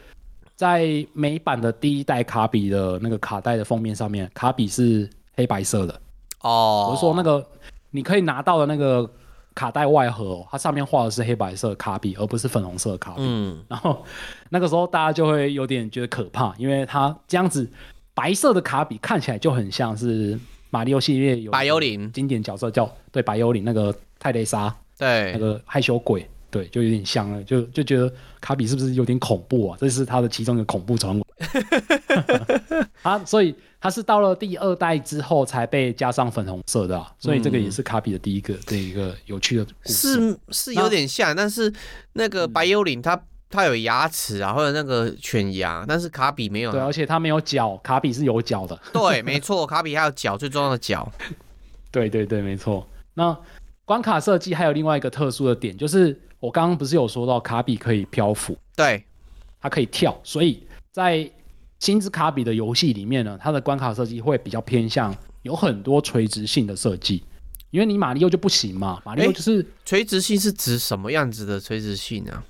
在美版的第一代卡比的那个卡带的封面上面，卡比是黑白色的。哦。我说那个你可以拿到的那个卡带外盒，它上面画的是黑白色卡比，而不是粉红色卡比。嗯，然后那个时候大家就会有点觉得可怕，因为它这样子白色的卡比看起来就很像是马里奥系列有白幽灵。经典角色叫对白幽灵那个泰雷莎，对。那个害羞鬼，对，就有点像了，就就觉得卡比是不是有点恐怖啊？这是他的其中一个恐怖传闻 啊，所以他是到了第二代之后才被加上粉红色的、啊，所以这个也是卡比的第一个这一个有趣的故事，是是有点像，但是那个白幽灵它。它有牙齿啊，或者那个犬牙，但是卡比没有。对，而且它没有脚，卡比是有脚的。对，没错，卡比还有脚，最重要的脚。对对对，没错。那关卡设计还有另外一个特殊的点，就是我刚刚不是有说到卡比可以漂浮，对，它可以跳，所以在星之卡比的游戏里面呢，它的关卡设计会比较偏向有很多垂直性的设计，因为你马里奥就不行嘛，马里奥就是垂直性是指什么样子的垂直性啊？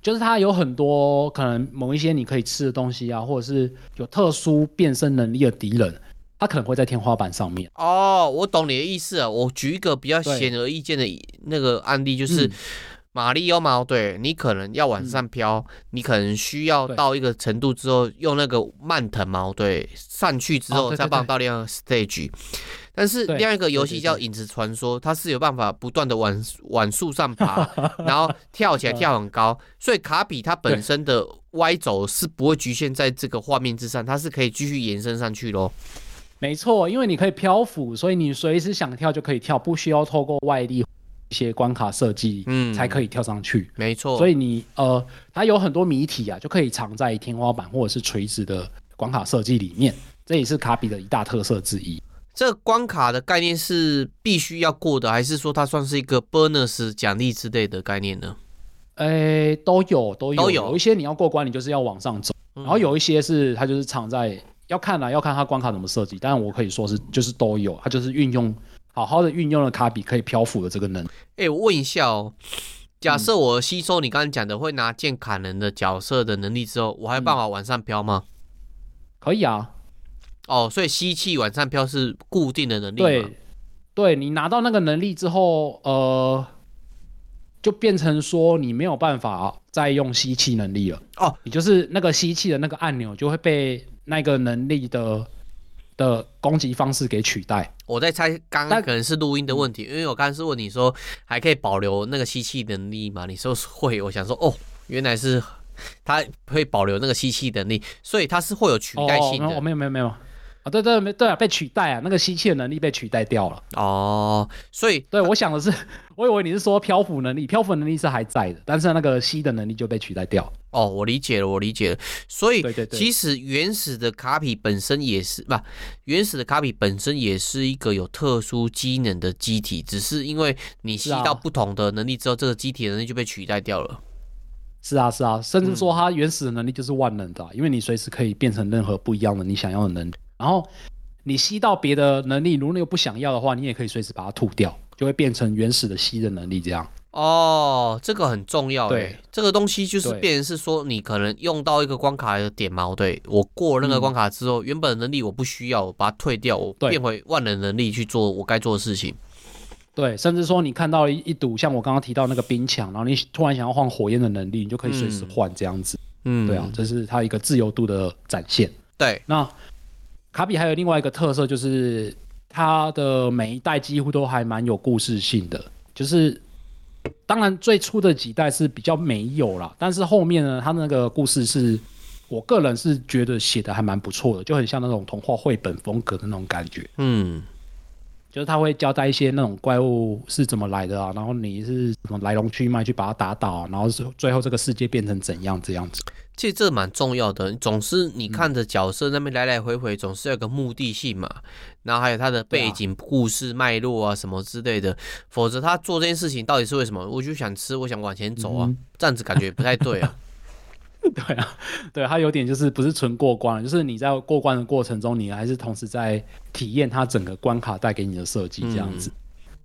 就是它有很多可能某一些你可以吃的东西啊，或者是有特殊变身能力的敌人，它可能会在天花板上面。哦，我懂你的意思啊。我举一个比较显而易见的那个案例，就是马里奥嘛，对，你可能要往上飘，嗯，你可能需要到一个程度之后，用那个慢藤毛，对，上去之后再放到另一个 stage。但是另外一个游戏叫《影子传说》，它是有办法不断的往往树上爬，然后跳起来跳很高，所以卡比它本身的歪走是不会局限在这个画面之上，它是可以继续延伸上去喽。没错，因为你可以漂浮，所以你随时想跳就可以跳，不需要透过外力一些关卡设计，嗯，才可以跳上去。没错，所以你呃，它有很多谜题啊，就可以藏在天花板或者是垂直的关卡设计里面，这也是卡比的一大特色之一。这关卡的概念是必须要过的，还是说它算是一个 bonus 奖励之类的概念呢？诶，都有，都有，都有。有一些你要过关，你就是要往上走，嗯、然后有一些是它就是藏在，要看啦，要看它关卡怎么设计。但是我可以说是就是都有，它就是运用好好的运用了卡比可以漂浮的这个能力。诶，我问一下哦，假设我吸收你刚刚讲的会拿剑砍人的角色的能力之后，我还有办法往上飘吗？嗯、可以啊。哦，所以吸气往上飘是固定的能力吗？对，对你拿到那个能力之后，呃，就变成说你没有办法再用吸气能力了。哦，你就是那个吸气的那个按钮就会被那个能力的的攻击方式给取代。我在猜，刚刚可能是录音的问题，因为我刚刚是问你说还可以保留那个吸气能力吗？你说会，我想说哦，原来是它会保留那个吸气能力，所以它是会有取代性的。哦，没有没有没有。啊，对对没对啊，被取代啊，那个吸气的能力被取代掉了。哦，所以对我想的是，我以为你是说漂浮能力，漂浮能力是还在的，但是那个吸的能力就被取代掉。哦，我理解了，我理解了。所以，对对对，其实原始的卡比本身也是不，原始的卡比本身也是一个有特殊机能的机体，只是因为你吸到不同的能力之后，这个机体的能力就被取代掉了。是啊，是啊，甚至说它原始的能力就是万能的，嗯，因为你随时可以变成任何不一样的你想要的能力。然后你吸到别的能力，如果你又不想要的话，你也可以随时把它吐掉，就会变成原始的吸的能力这样。哦，这个很重要。对，这个东西就是变成是说，你可能用到一个关卡的点嘛。对，我过了那个关卡之后，嗯，原本的能力我不需要，我把它退掉，我变回万能能力去做我该做的事情。对，甚至说你看到一一堵像我刚刚提到那个冰墙，然后你突然想要换火焰的能力，你就可以随时换这样子。嗯，对啊，这是它一个自由度的展现。对，那。卡比还有另外一个特色，就是它的每一代几乎都还蛮有故事性的。就是当然最初的几代是比较没有啦，但是后面呢，它那个故事是我个人是觉得写的还蛮不错的，就很像那种童话绘本风格的那种感觉。嗯，就是他会交代一些那种怪物是怎么来的啊，然后你是什么来龙去脉去把它打倒啊，然后最后这个世界变成怎样这样子。其实这蛮重要的，总是你看着角色那边来来回回，总是有个目的性嘛。然后还有他的背景故事脉络啊什么之类的，否则他做这件事情到底是为什么？我就想吃，我想往前走啊，这样子感觉不太对啊。对啊，对，它有点就是不是纯过关，就是你在过关的过程中，你还是同时在体验它整个关卡带给你的设计这样子。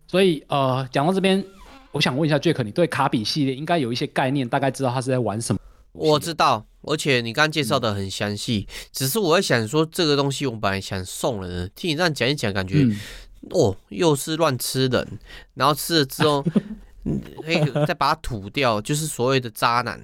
所以呃，讲到这边，我想问一下 Jack，你对卡比系列应该有一些概念，大概知道他是在玩什么？我知道，而且你刚刚介绍的很详细，嗯，只是我在想说这个东西我本来想送人的，听你这样讲一讲，感觉、嗯、哦又是乱吃人，然后吃了之后可以再把它吐掉，就是所谓的渣男，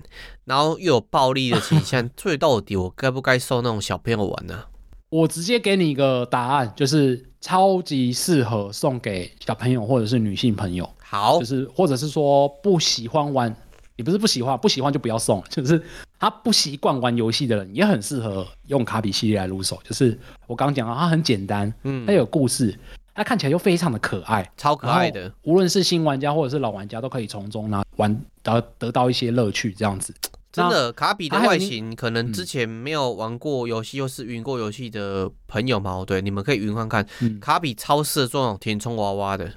然后又有暴力的倾向，所以到底我该不该送那种小朋友玩呢？我直接给你一个答案，就是超级适合送给小朋友或者是女性朋友。好，就是或者是说不喜欢玩，也不是不喜欢，不喜欢就不要送。就是他不习惯玩游戏的人，也很适合用卡比系列来入手。就是我刚刚讲到，它很简单，嗯，它有故事，它看起来又非常的可爱，超可爱的。无论是新玩家或者是老玩家，都可以从中呢玩然后得到一些乐趣，这样子。真的，卡比的外形可能之前没有玩过游戏，又是云过游戏的朋友嘛，对，你们可以云看看。嗯、卡比超适合做那种填充娃娃的。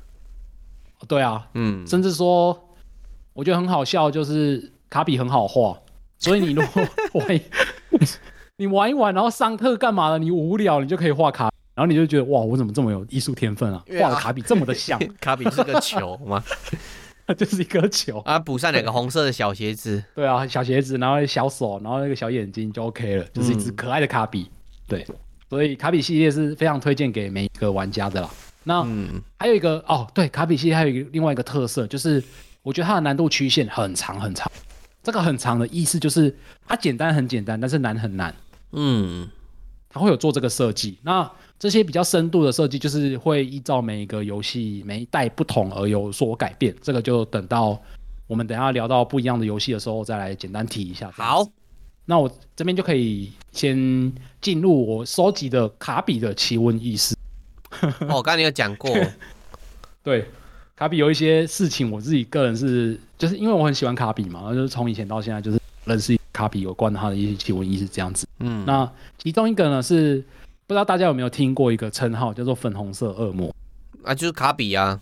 对啊，嗯，甚至说，我觉得很好笑，就是卡比很好画，所以你如果 玩，你玩一玩，然后上课干嘛了，你无聊，你就可以画卡，然后你就觉得哇，我怎么这么有艺术天分啊，画的卡比这么的像，卡比是个球吗？就是一颗球啊，补上两个红色的小鞋子。对啊，小鞋子，然后小手，然后那个小眼睛就 OK 了，就是一只可爱的卡比。嗯、对，所以卡比系列是非常推荐给每一个玩家的啦。那、嗯、还有一个哦，对，卡比系列还有一个另外一个特色，就是我觉得它的难度曲线很长很长。这个很长的意思就是它简单很简单，但是难很难。嗯，它会有做这个设计。那这些比较深度的设计，就是会依照每一个游戏每一代不同而有所改变。这个就等到我们等一下聊到不一样的游戏的时候，再来简单提一下。好，那我这边就可以先进入我收集的卡比的奇闻异事。哦，我刚才有讲过，对，卡比有一些事情，我自己个人是就是因为我很喜欢卡比嘛，就是从以前到现在就是认识卡比有关他的一些奇闻异事这样子。嗯，那其中一个呢是。不知道大家有没有听过一个称号叫做“粉红色恶魔”啊，就是卡比啊。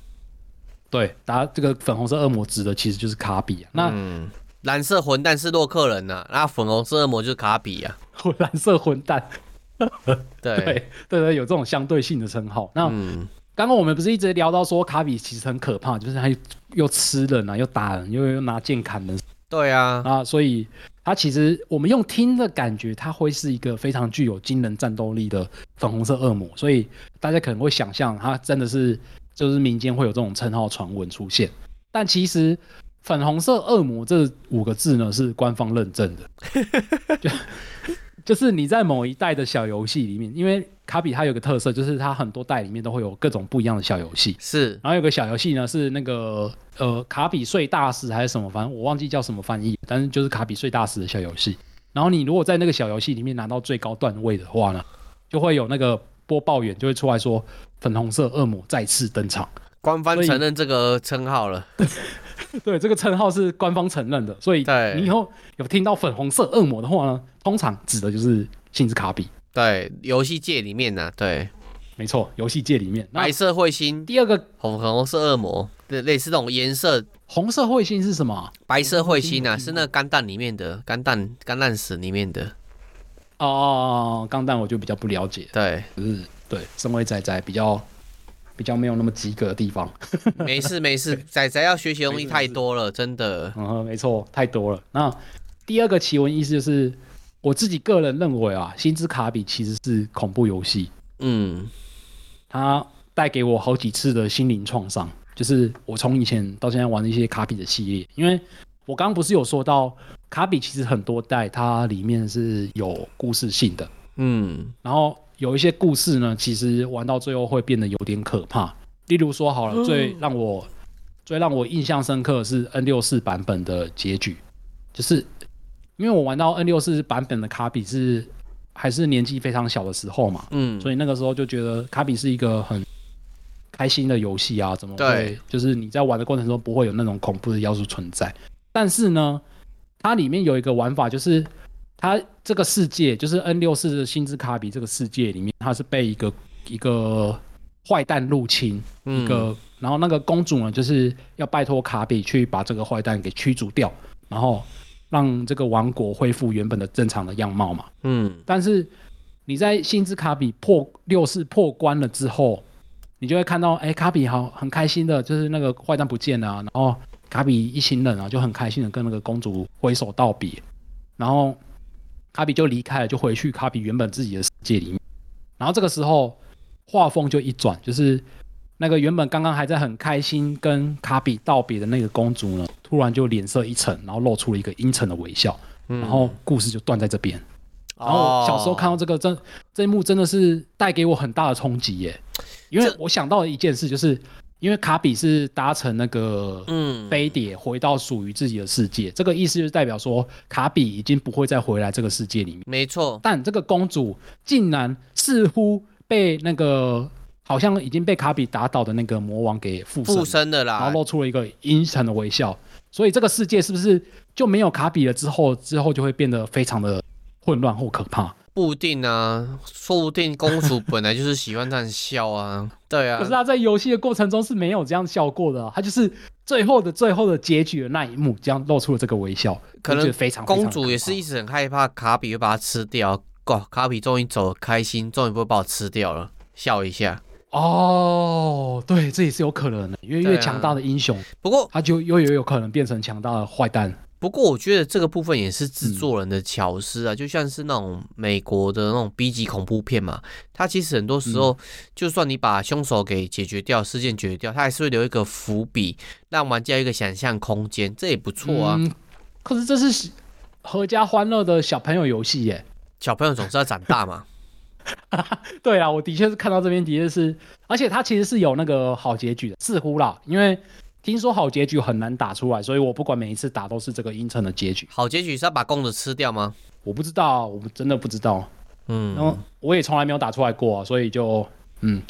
对，大家这个粉红色恶魔指的其实就是卡比啊。那、嗯、蓝色混蛋是洛克人呐、啊，那粉红色恶魔就是卡比啊。蓝色混蛋，对对对对，有这种相对性的称号。那刚刚、嗯、我们不是一直聊到说卡比其实很可怕，就是他又吃人啊，又打人，又又拿剑砍人。对啊，啊，所以。它其实我们用听的感觉，它会是一个非常具有惊人战斗力的粉红色恶魔，所以大家可能会想象它真的是就是民间会有这种称号传闻出现。但其实粉红色恶魔这五个字呢是官方认证的，就是你在某一代的小游戏里面，因为卡比它有个特色，就是它很多代里面都会有各种不一样的小游戏，是。然后有个小游戏呢是那个。呃，卡比睡大师还是什么，反正我忘记叫什么翻译，但是就是卡比睡大师的小游戏。然后你如果在那个小游戏里面拿到最高段位的话呢，就会有那个播报员就会出来说，粉红色恶魔再次登场，官方承认这个称号了。对，这个称号是官方承认的，所以你以后有听到粉红色恶魔的话呢，通常指的就是星之卡比。对，游戏界里面呢、啊，对。没错，游戏界里面白色彗星，第二个红红色恶魔，对，类似这种颜色。红色彗星是什么？白色彗星啊，是那个钢弹里面的钢蛋钢弹史里面的。哦哦哦，钢弹我就比较不了解。对，就是对，身为仔仔比较比较没有那么及格的地方。没 事没事，仔仔要学习的东西太多了，真的。嗯，没错，太多了。那第二个奇闻异事就是，我自己个人认为啊，星之卡比其实是恐怖游戏。嗯。它带给我好几次的心灵创伤，就是我从以前到现在玩的一些卡比的系列，因为我刚刚不是有说到卡比其实很多代它里面是有故事性的，嗯，然后有一些故事呢，其实玩到最后会变得有点可怕。例如说好了，最让我最让我印象深刻的是 N 六四版本的结局，就是因为我玩到 N 六四版本的卡比是。还是年纪非常小的时候嘛，嗯，所以那个时候就觉得卡比是一个很开心的游戏啊，怎么会？就是你在玩的过程中不会有那种恐怖的要素存在。但是呢，它里面有一个玩法，就是它这个世界，就是 N 六四的星之卡比这个世界里面，它是被一个一个坏蛋入侵，嗯、一个，然后那个公主呢，就是要拜托卡比去把这个坏蛋给驱逐掉，然后。让这个王国恢复原本的正常的样貌嘛。嗯，但是你在星之卡比破六四破关了之后，你就会看到，哎，卡比好很开心的，就是那个坏蛋不见了啊，然后卡比一行人啊就很开心的跟那个公主挥手道别，然后卡比就离开了，就回去卡比原本自己的世界里面。然后这个时候画风就一转，就是。那个原本刚刚还在很开心跟卡比道别的那个公主呢，突然就脸色一沉，然后露出了一个阴沉的微笑，然后故事就断在这边。然后小时候看到这个这这一幕真的是带给我很大的冲击耶，因为我想到的一件事就是。因为卡比是搭乘那个嗯飞碟回到属于自己的世界，嗯、这个意思就是代表说卡比已经不会再回来这个世界里面。没错，但这个公主竟然似乎被那个好像已经被卡比打倒的那个魔王给附身，附身的啦，然后露出了一个阴沉的微笑。所以这个世界是不是就没有卡比了？之后之后就会变得非常的混乱或可怕？不一定啊，说不定公主本来就是喜欢这样笑啊，对啊。可是她在游戏的过程中是没有这样笑过的，她就是最后的最后的结局的那一幕，这样露出了这个微笑，可能非常公主也是一直很害怕卡比会把她吃掉，哇，卡比终于走了，开心，终于不会把我吃掉了，笑一下。哦，对，这也是有可能的，因为越强大的英雄，不过他就又有有可能变成强大的坏蛋。不过我觉得这个部分也是制作人的巧思啊，嗯、就像是那种美国的那种 B 级恐怖片嘛，它其实很多时候，就算你把凶手给解决掉，事件解决掉，它还是会留一个伏笔，让玩家一个想象空间，这也不错啊、嗯。可是这是合家欢乐的小朋友游戏耶，小朋友总是要长大嘛。对啊，我的确是看到这边的确是，而且它其实是有那个好结局的，似乎啦，因为。听说好结局很难打出来，所以我不管每一次打都是这个阴沉的结局。好结局是要把公主吃掉吗？我不知道，我真的不知道。嗯，然后我也从来没有打出来过，所以就嗯，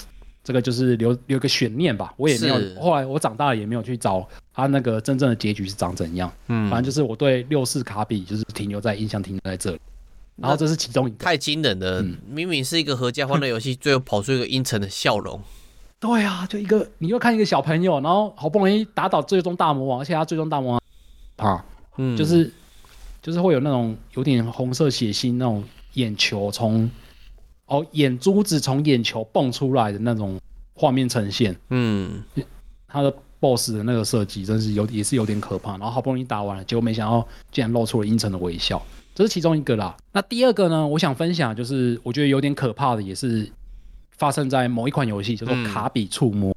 这个就是留留个悬念吧。我也没有，后来我长大了也没有去找他那个真正的结局是长怎样。嗯，反正就是我对六四卡比就是停留在印象停留在这里。然后这是其中一个太惊人了，嗯、明明是一个合家欢乐游戏，最后跑出一个阴沉的笑容。对啊，就一个，你又看一个小朋友，然后好不容易打倒最终大魔王，而且他最终大魔王，啊，嗯，就是就是会有那种有点红色血腥那种眼球从哦眼珠子从眼球蹦出来的那种画面呈现，嗯，他的 BOSS 的那个设计真是有也是有点可怕，然后好不容易打完了，结果没想到竟然露出了阴沉的微笑，这是其中一个啦。那第二个呢，我想分享就是我觉得有点可怕的也是。发生在某一款游戏叫做《卡比触摸》。嗯、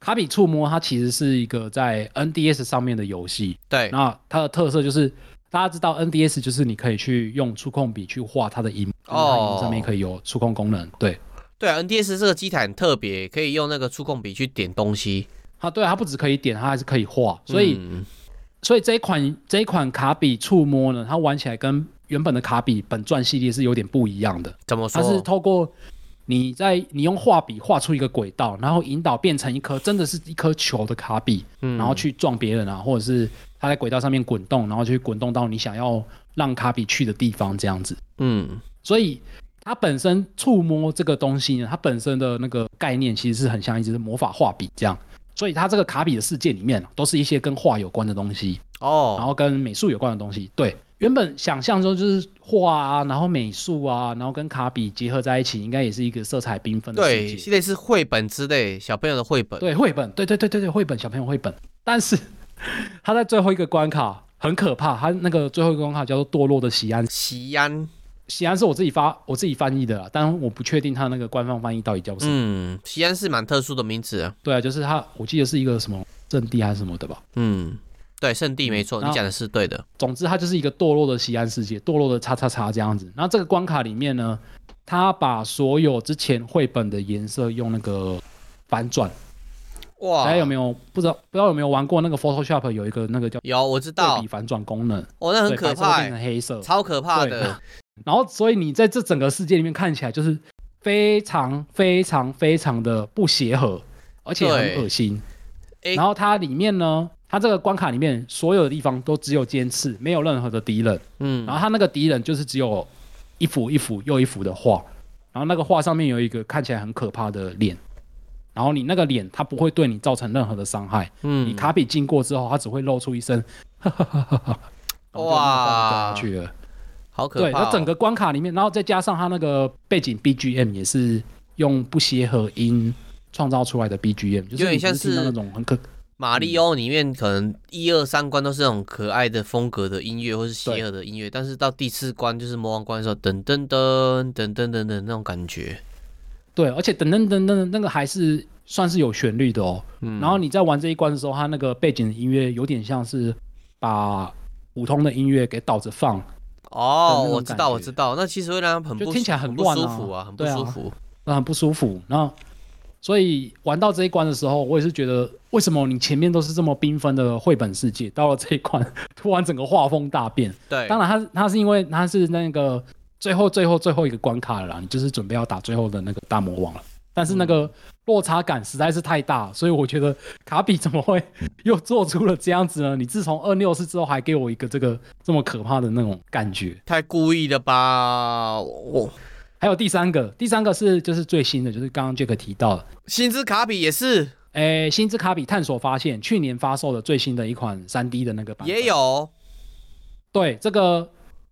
卡比触摸它其实是一个在 NDS 上面的游戏。对，那它的特色就是大家知道 NDS 就是你可以去用触控笔去画它的荧幕，哦，上面可以有触控功能。对，对啊，NDS 这个机台很特别，可以用那个触控笔去点东西。它对，它不只可以点，它还是可以画。所以，嗯、所以这一款这一款卡比触摸呢，它玩起来跟原本的卡比本传系列是有点不一样的。怎么说？它是透过你在你用画笔画出一个轨道，然后引导变成一颗真的是一颗球的卡比，嗯、然后去撞别人啊，或者是它在轨道上面滚动，然后去滚动到你想要让卡比去的地方这样子。嗯，所以它本身触摸这个东西呢，它本身的那个概念其实是很像一支魔法画笔这样，所以它这个卡比的世界里面都是一些跟画有关的东西哦，然后跟美术有关的东西，对。原本想象中就是画啊，然后美术啊，然后跟卡比结合在一起，应该也是一个色彩缤纷的世界。对，系列是绘本之类，小朋友的绘本。对，绘本，对对对对对，绘本，小朋友绘本。但是他在最后一个关卡很可怕，他那个最后一个关卡叫做堕落的西安。西安，西安是我自己发我自己翻译的啦，但我不确定他那个官方翻译到底叫什么。嗯，西安是蛮特殊的名字啊。对啊，就是他，我记得是一个什么阵地还是什么的吧。嗯。对，圣地没错，嗯、你讲的是对的。总之，它就是一个堕落的西安世界，堕落的叉叉叉这样子。然后这个关卡里面呢，它把所有之前绘本的颜色用那个反转。哇！大家有没有不知道？不知道有没有玩过那个 Photoshop 有一个那个叫有我知道对比反转功能。哦，那很可怕，变成黑色，超可怕的。然后，所以你在这整个世界里面看起来就是非常非常非常的不协和，而且很恶心。然后它里面呢？它这个关卡里面所有的地方都只有尖刺，没有任何的敌人。嗯，然后它那个敌人就是只有一幅一幅又一幅的画，然后那个画上面有一个看起来很可怕的脸，然后你那个脸它不会对你造成任何的伤害。嗯，你卡比经过之后，它只会露出一声哈哈哈哈哈，哇，去了，好可怕、哦。对，它整个关卡里面，然后再加上它那个背景 BGM 也是用不协和音创造出来的 BGM，就是有点像是那种很可。马里奥里面可能一二三关都是那种可爱的风格的音乐，或是邪恶的音乐，但是到第四关就是魔王关的时候，噔噔噔噔噔噔的那种感觉。对，而且噔噔噔噔那个还是算是有旋律的哦。嗯。然后你在玩这一关的时候，它那个背景音乐有点像是把普通的音乐给倒着放，哦，我知道，我知道。那其实会让人很不就听起来很不舒服啊，很不舒服，那很不舒服。然后，所以玩到这一关的时候，我也是觉得，为什么你前面都是这么缤纷的绘本世界，到了这一关，突然整个画风大变？对，当然他他是因为他是那个最后最后最后一个关卡了啦，你就是准备要打最后的那个大魔王了。但是那个落差感实在是太大，所以我觉得卡比怎么会又做出了这样子呢？你自从二六四之后，还给我一个这个这么可怕的那种感觉，太故意了吧？我还有第三个，第三个是就是最新的，就是刚刚杰克提到的星之卡比也是，诶，星之卡比探索发现去年发售的最新的一款三 D 的那个版也有，对这个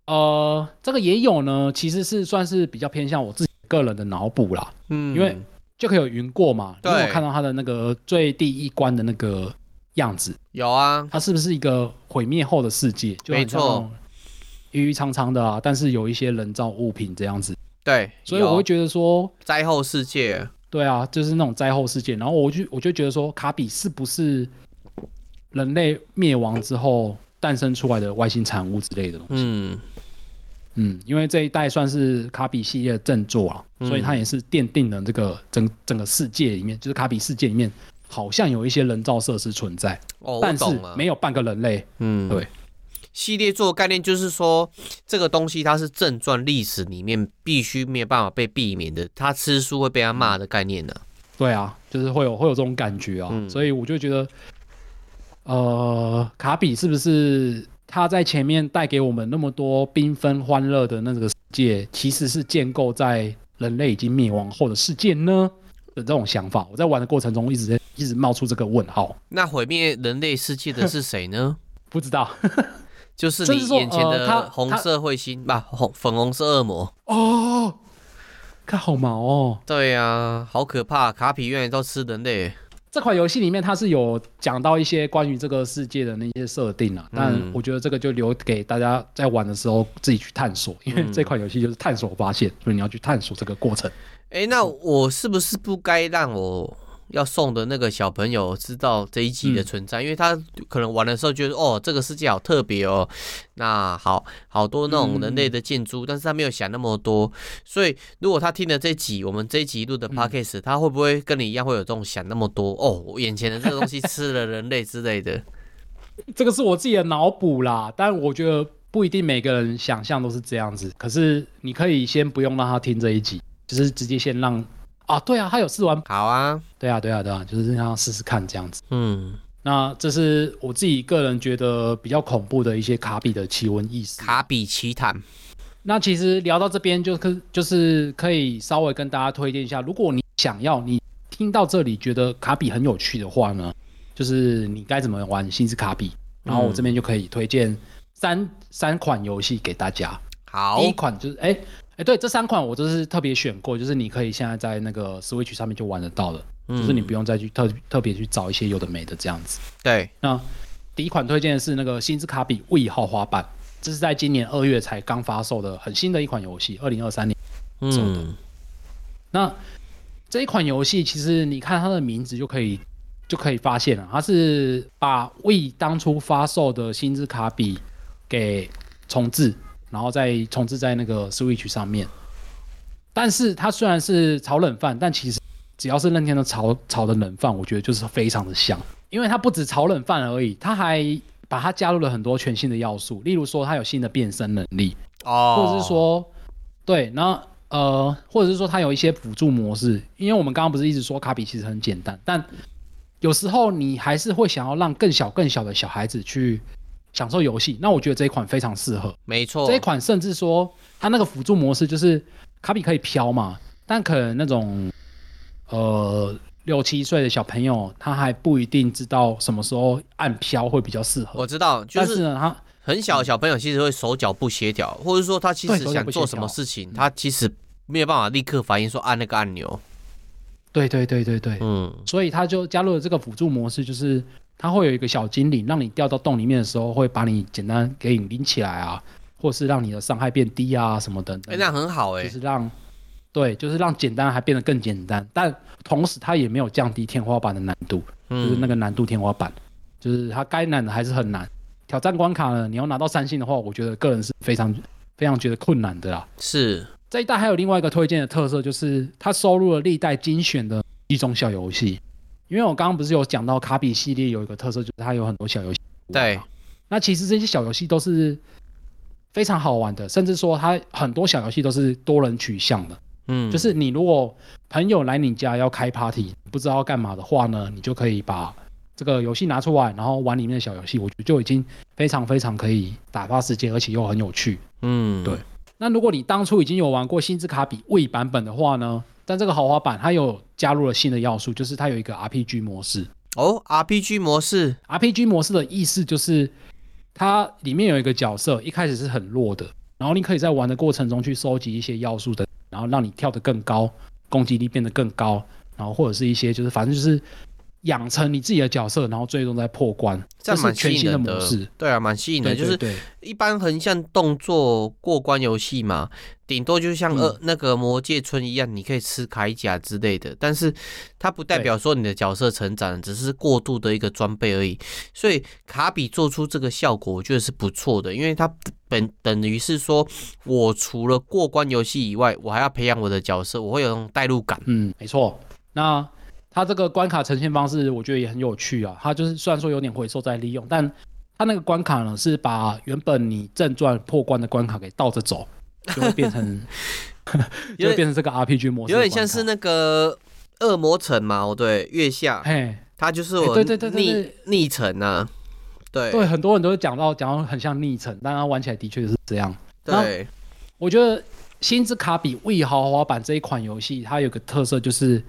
呃这个也有呢，其实是算是比较偏向我自己个人的脑补啦，嗯，因为。就可以有云过嘛？对，因为我看到他的那个最第一关的那个样子，有啊，它是不是一个毁灭后的世界？就没错，鱼鱼苍苍的啊，但是有一些人造物品这样子。对，所以我会觉得说灾后世界，对啊，就是那种灾后世界。然后我就我就觉得说，卡比是不是人类灭亡之后诞生出来的外星产物之类的东西？嗯。嗯，因为这一代算是卡比系列的正作啊，嗯、所以它也是奠定了这个整整个世界里面，就是卡比世界里面好像有一些人造设施存在，哦，但是没有半个人类。嗯，对。系列作的概念就是说，这个东西它是正传历史里面必须没有办法被避免的，他吃书会被他骂的概念呢、啊。对啊，就是会有会有这种感觉啊，嗯、所以我就觉得，呃，卡比是不是？他在前面带给我们那么多缤纷欢乐的那个世界，其实是建构在人类已经灭亡后的世界呢的这种想法。我在玩的过程中一直在一直冒出这个问号。那毁灭人类世界的是谁呢？不知道，就是你眼前的红色彗星吧，红粉红色恶魔哦，看好毛哦。对呀、啊，好可怕，卡比原来都吃人类。这款游戏里面，它是有讲到一些关于这个世界的那些设定啊，但我觉得这个就留给大家在玩的时候自己去探索，因为这款游戏就是探索发现，所以你要去探索这个过程。哎，那我是不是不该让我？要送的那个小朋友知道这一集的存在，嗯、因为他可能玩的时候觉得哦，这个世界好特别哦，那好好多那种人类的建筑，嗯、但是他没有想那么多，所以如果他听了这一集，我们这一集录的 podcast，、嗯、他会不会跟你一样会有这种想那么多哦？我眼前的这个东西吃了人类之类的，这个是我自己的脑补啦，但我觉得不一定每个人想象都是这样子，可是你可以先不用让他听这一集，就是直接先让。啊，对啊，他有试玩，好啊，对啊，对啊，对啊，就是让他试试看这样子。嗯，那这是我自己个人觉得比较恐怖的一些卡比的奇闻异事。卡比奇谈。那其实聊到这边就可就是可以稍微跟大家推荐一下，如果你想要你听到这里觉得卡比很有趣的话呢，就是你该怎么玩星之卡比，然后我这边就可以推荐三、嗯、三款游戏给大家。好，第一款就是哎。哎，对，这三款我都是特别选过，就是你可以现在在那个 Switch 上面就玩得到了，嗯、就是你不用再去特特别去找一些有的没的这样子。对，那第一款推荐的是那个《星之卡比 Wii 豪华版》，这是在今年二月才刚发售的很新的一款游戏，二零二三年做的。嗯、那这一款游戏其实你看它的名字就可以就可以发现了，它是把 Wii 当初发售的《星之卡比》给重置。然后再重置在那个 Switch 上面，但是它虽然是炒冷饭，但其实只要是任天堂炒炒的冷饭，我觉得就是非常的香，因为它不止炒冷饭而已，它还把它加入了很多全新的要素，例如说它有新的变身能力，哦，或者是说，对，然后呃，或者是说它有一些辅助模式，因为我们刚刚不是一直说卡比其实很简单，但有时候你还是会想要让更小更小的小孩子去。享受游戏，那我觉得这一款非常适合。没错，这一款甚至说它那个辅助模式就是卡比可以飘嘛，但可能那种呃六七岁的小朋友他还不一定知道什么时候按飘会比较适合。我知道，就是、但是呢，他很小的小朋友其实会手脚不协调，或者说他其实想做什么事情，他其实没有办法立刻反应说按那个按钮。对对对对对，嗯，所以他就加入了这个辅助模式，就是。它会有一个小精灵，让你掉到洞里面的时候，会把你简单给你拎起来啊，或是让你的伤害变低啊，什么等等。哎，那很好哎，就是让，对，就是让简单还变得更简单，但同时它也没有降低天花板的难度，嗯、就是那个难度天花板，就是它该难的还是很难。挑战关卡呢，你要拿到三星的话，我觉得个人是非常非常觉得困难的啦。是这一代还有另外一个推荐的特色，就是它收录了历代精选的一种小游戏。因为我刚刚不是有讲到卡比系列有一个特色，就是它有很多小游戏。对，那其实这些小游戏都是非常好玩的，甚至说它很多小游戏都是多人取向的。嗯，就是你如果朋友来你家要开 party，不知道要干嘛的话呢，你就可以把这个游戏拿出来，然后玩里面的小游戏，我觉得就已经非常非常可以打发时间，而且又很有趣。嗯，对。那如果你当初已经有玩过星之卡比 Wii 版本的话呢，但这个豪华版它有加入了新的要素，就是它有一个 RPG 模式。哦，RPG 模式，RPG 模式的意思就是它里面有一个角色，一开始是很弱的，然后你可以在玩的过程中去收集一些要素的。然后让你跳得更高，攻击力变得更高，然后或者是一些就是反正就是养成你自己的角色，然后最终再破关，这是全新的模式。对啊，蛮吸引的。就是一般横向动作过关游戏嘛，顶多就像呃、嗯、那个魔界村一样，你可以吃铠甲之类的，但是它不代表说你的角色成长，只是过度的一个装备而已。所以卡比做出这个效果，我觉得是不错的，因为它。本等于是说，我除了过关游戏以外，我还要培养我的角色，我会有那种代入感。嗯，没错。那它这个关卡呈现方式，我觉得也很有趣啊。它就是虽然说有点回收再利用，但它那个关卡呢，是把原本你正传破关的关卡给倒着走，就会变成，就会变成这个 RPG 模式，有点像是那个恶魔城嘛。哦，对，月下，嘿，它就是我对对对逆逆城啊。对对，很多人都会讲到讲到很像逆城，但它玩起来的确是这样。对，我觉得《星之卡比 Wii 豪华版》这一款游戏，它有个特色就是，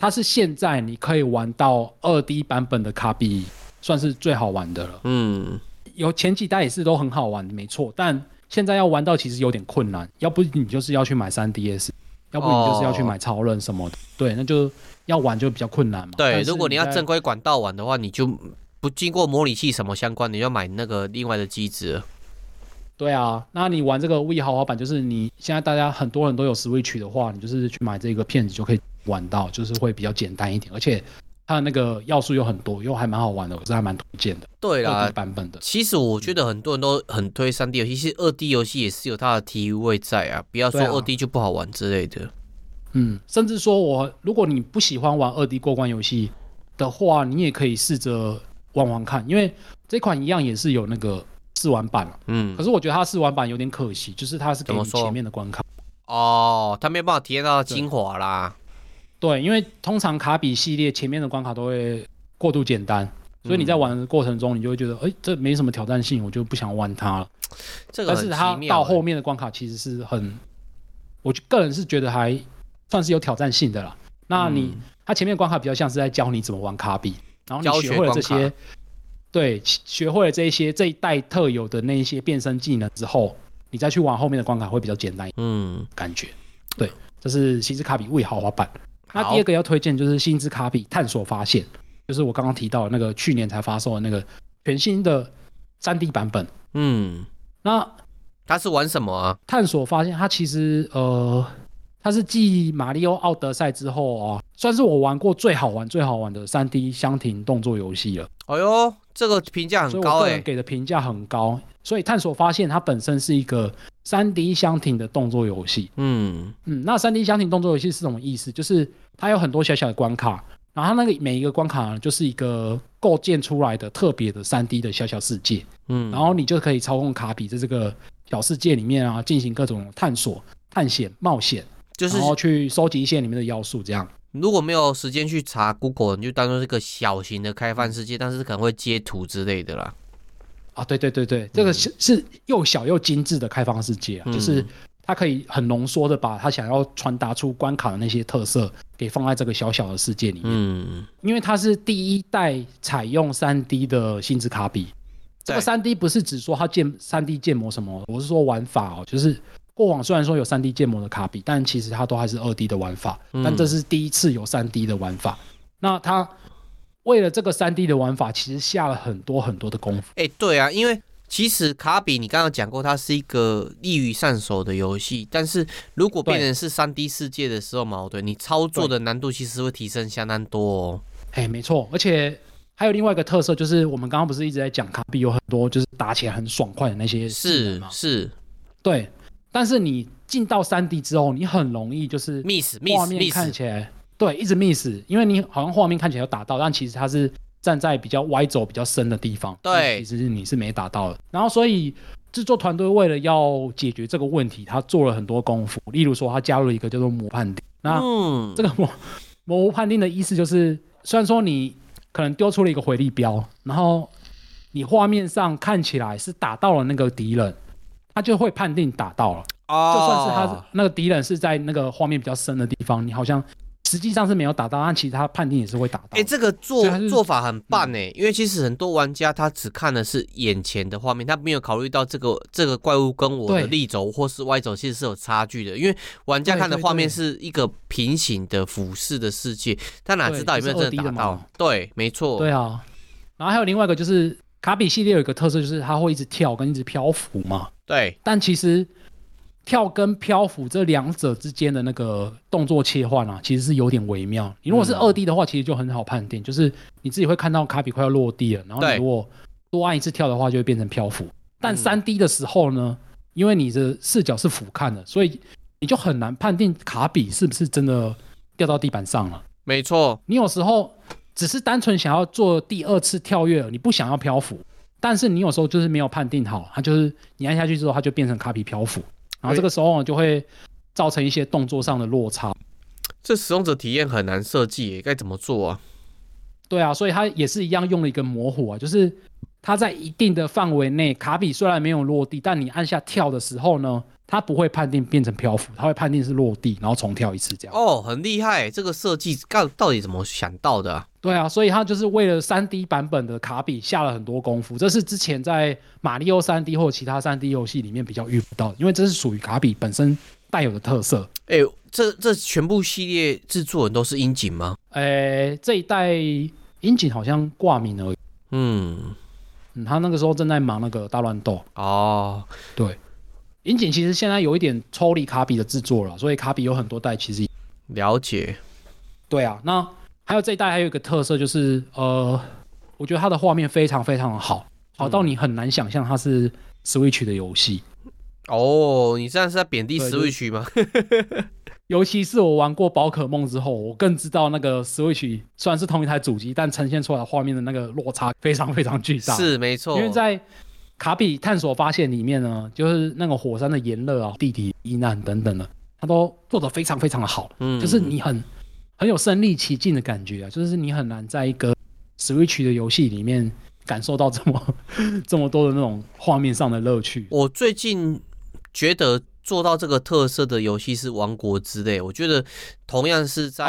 它是现在你可以玩到二 D 版本的卡比，算是最好玩的了。嗯，有前几代也是都很好玩，没错。但现在要玩到其实有点困难，要不你就是要去买 3DS，要不你就是要去买超人什么的。哦、对，那就要玩就比较困难嘛。对，如果你要正规管道玩的话，你就。不经过模拟器什么相关，你要买那个另外的机子。对啊，那你玩这个 Wii 豪华版，就是你现在大家很多人都有 Switch 的话，你就是去买这个片子就可以玩到，就是会比较简单一点，而且它的那个要素又很多，又还蛮好玩的，我是还蛮推荐的。对啦，版本的。其实我觉得很多人都很推三 D 游戏，其实二 D 游戏也是有它的体味在啊，不要说二 D 就不好玩之类的。嗯，甚至说我如果你不喜欢玩二 D 过关游戏的话，你也可以试着。玩玩看，因为这款一样也是有那个试玩版，嗯，可是我觉得它试玩版有点可惜，就是它是给你前面的关卡。哦，它没有办法体验到精华啦对。因为通常卡比系列前面的关卡都会过度简单，所以你在玩的过程中，你就会觉得，哎、嗯欸，这没什么挑战性，我就不想玩它了。这个、欸，但是它到后面的关卡其实是很，我个人是觉得还算是有挑战性的啦。那你、嗯、它前面关卡比较像是在教你怎么玩卡比。然后你学会了这些，对，学会了这一些这一代特有的那一些变身技能之后，你再去玩后面的关卡会比较简单，嗯，感觉，对，这是星之卡比 Wii 豪华版。那第二个要推荐就是星之卡比探索发现，就是我刚刚提到的那个去年才发售的那个全新的三 D 版本。嗯，那它是玩什么啊？探索发现它其实呃。它是继《马里奥奥德赛》之后啊，算是我玩过最好玩、最好玩的三 D 箱庭动作游戏了。哎呦，这个评价很高哎、欸，给的评价很高。所以探索发现它本身是一个三 D 箱庭的动作游戏。嗯嗯，那三 D 箱庭动作游戏是什么意思？就是它有很多小小的关卡，然后它那个每一个关卡呢，就是一个构建出来的特别的三 D 的小小世界。嗯，然后你就可以操控卡比在这个小世界里面啊，进行各种探索、探险、冒险。就是然后去收集一些里面的要素，这样。如果没有时间去查 Google，你就当做是个小型的开放世界，但是可能会截图之类的啦。啊，对对对对，这个是是又小又精致的开放世界啊，嗯、就是它可以很浓缩的把它想要传达出关卡的那些特色给放在这个小小的世界里面。嗯，因为它是第一代采用三 D 的星之卡比，这个三 D 不是只说它建三 D 建模什么，我是说玩法哦，就是。过往虽然说有三 D 建模的卡比，但其实它都还是二 D 的玩法。但这是第一次有三 D 的玩法。嗯、那它为了这个三 D 的玩法，其实下了很多很多的功夫。哎、欸，对啊，因为其实卡比你刚刚讲过，它是一个易于上手的游戏。但是如果变成是三 D 世界的时候矛盾，你操作的难度其实会提升相当多哦。哎，没错，而且还有另外一个特色，就是我们刚刚不是一直在讲卡比有很多就是打起来很爽快的那些是是，对。但是你进到三 D 之后，你很容易就是 miss 画面看起来对一直 miss，因为你好像画面看起来有打到，但其实它是站在比较歪走比较深的地方，对，其实你是没打到的。然后所以制作团队为了要解决这个问题，他做了很多功夫，例如说他加入了一个叫做模判定。那、嗯、这个模模糊判定的意思就是，虽然说你可能丢出了一个回力镖，然后你画面上看起来是打到了那个敌人，他就会判定打到了。哦、就算是他那个敌人是在那个画面比较深的地方，你好像。实际上是没有打到，但其实他判定也是会打到。哎、欸，这个做做法很棒哎，因为其实很多玩家他只看的是眼前的画面，他没有考虑到这个这个怪物跟我的立轴或是歪轴其实是有差距的。因为玩家看的画面是一个平行的俯视的世界，他哪知道有没有真的打到？对，没错。对啊，然后还有另外一个就是卡比系列有一个特色，就是它会一直跳跟一直漂浮嘛。对，但其实。跳跟漂浮这两者之间的那个动作切换啊，其实是有点微妙。你如果是二 D 的话，其实就很好判定，就是你自己会看到卡比快要落地了，然后你如果多按一次跳的话，就会变成漂浮。但三 D 的时候呢，因为你的视角是俯瞰的，所以你就很难判定卡比是不是真的掉到地板上了。没错，你有时候只是单纯想要做第二次跳跃，你不想要漂浮，但是你有时候就是没有判定好，它就是你按下去之后，它就变成卡比漂浮。然后这个时候就会造成一些动作上的落差，这使用者体验很难设计，该怎么做啊？对啊，所以它也是一样用了一个模糊啊，就是它在一定的范围内，卡比虽然没有落地，但你按下跳的时候呢，它不会判定变成漂浮，它会判定是落地，然后重跳一次这样。哦，很厉害，这个设计到到底怎么想到的啊？对啊，所以它就是为了三 D 版本的卡比下了很多功夫，这是之前在马里奥三 D 或者其他三 D 游戏里面比较遇不到的，因为这是属于卡比本身带有的特色。哎，这这全部系列制作人都是樱井吗？哎，这一代樱井好像挂名而已。嗯，嗯，他那个时候正在忙那个大乱斗。哦，对，樱井其实现在有一点抽离卡比的制作了，所以卡比有很多代其实了解。对啊，那。还有这一代还有一个特色就是，呃，我觉得它的画面非常非常的好，好到你很难想象它是 Switch 的游戏。哦，你这样是在贬低 Switch 吗？尤其是我玩过宝可梦之后，我更知道那个 Switch 虽然是同一台主机，但呈现出来的画面的那个落差非常非常巨大。是没错，因为在卡比探索发现里面呢，就是那个火山的炎热啊、地底遇难等等的，他都做得非常非常的好。嗯，就是你很。很有身临其境的感觉啊，就是你很难在一个 Switch 的游戏里面感受到这么 这么多的那种画面上的乐趣。我最近觉得做到这个特色的游戏是《王国之泪》，我觉得同样是在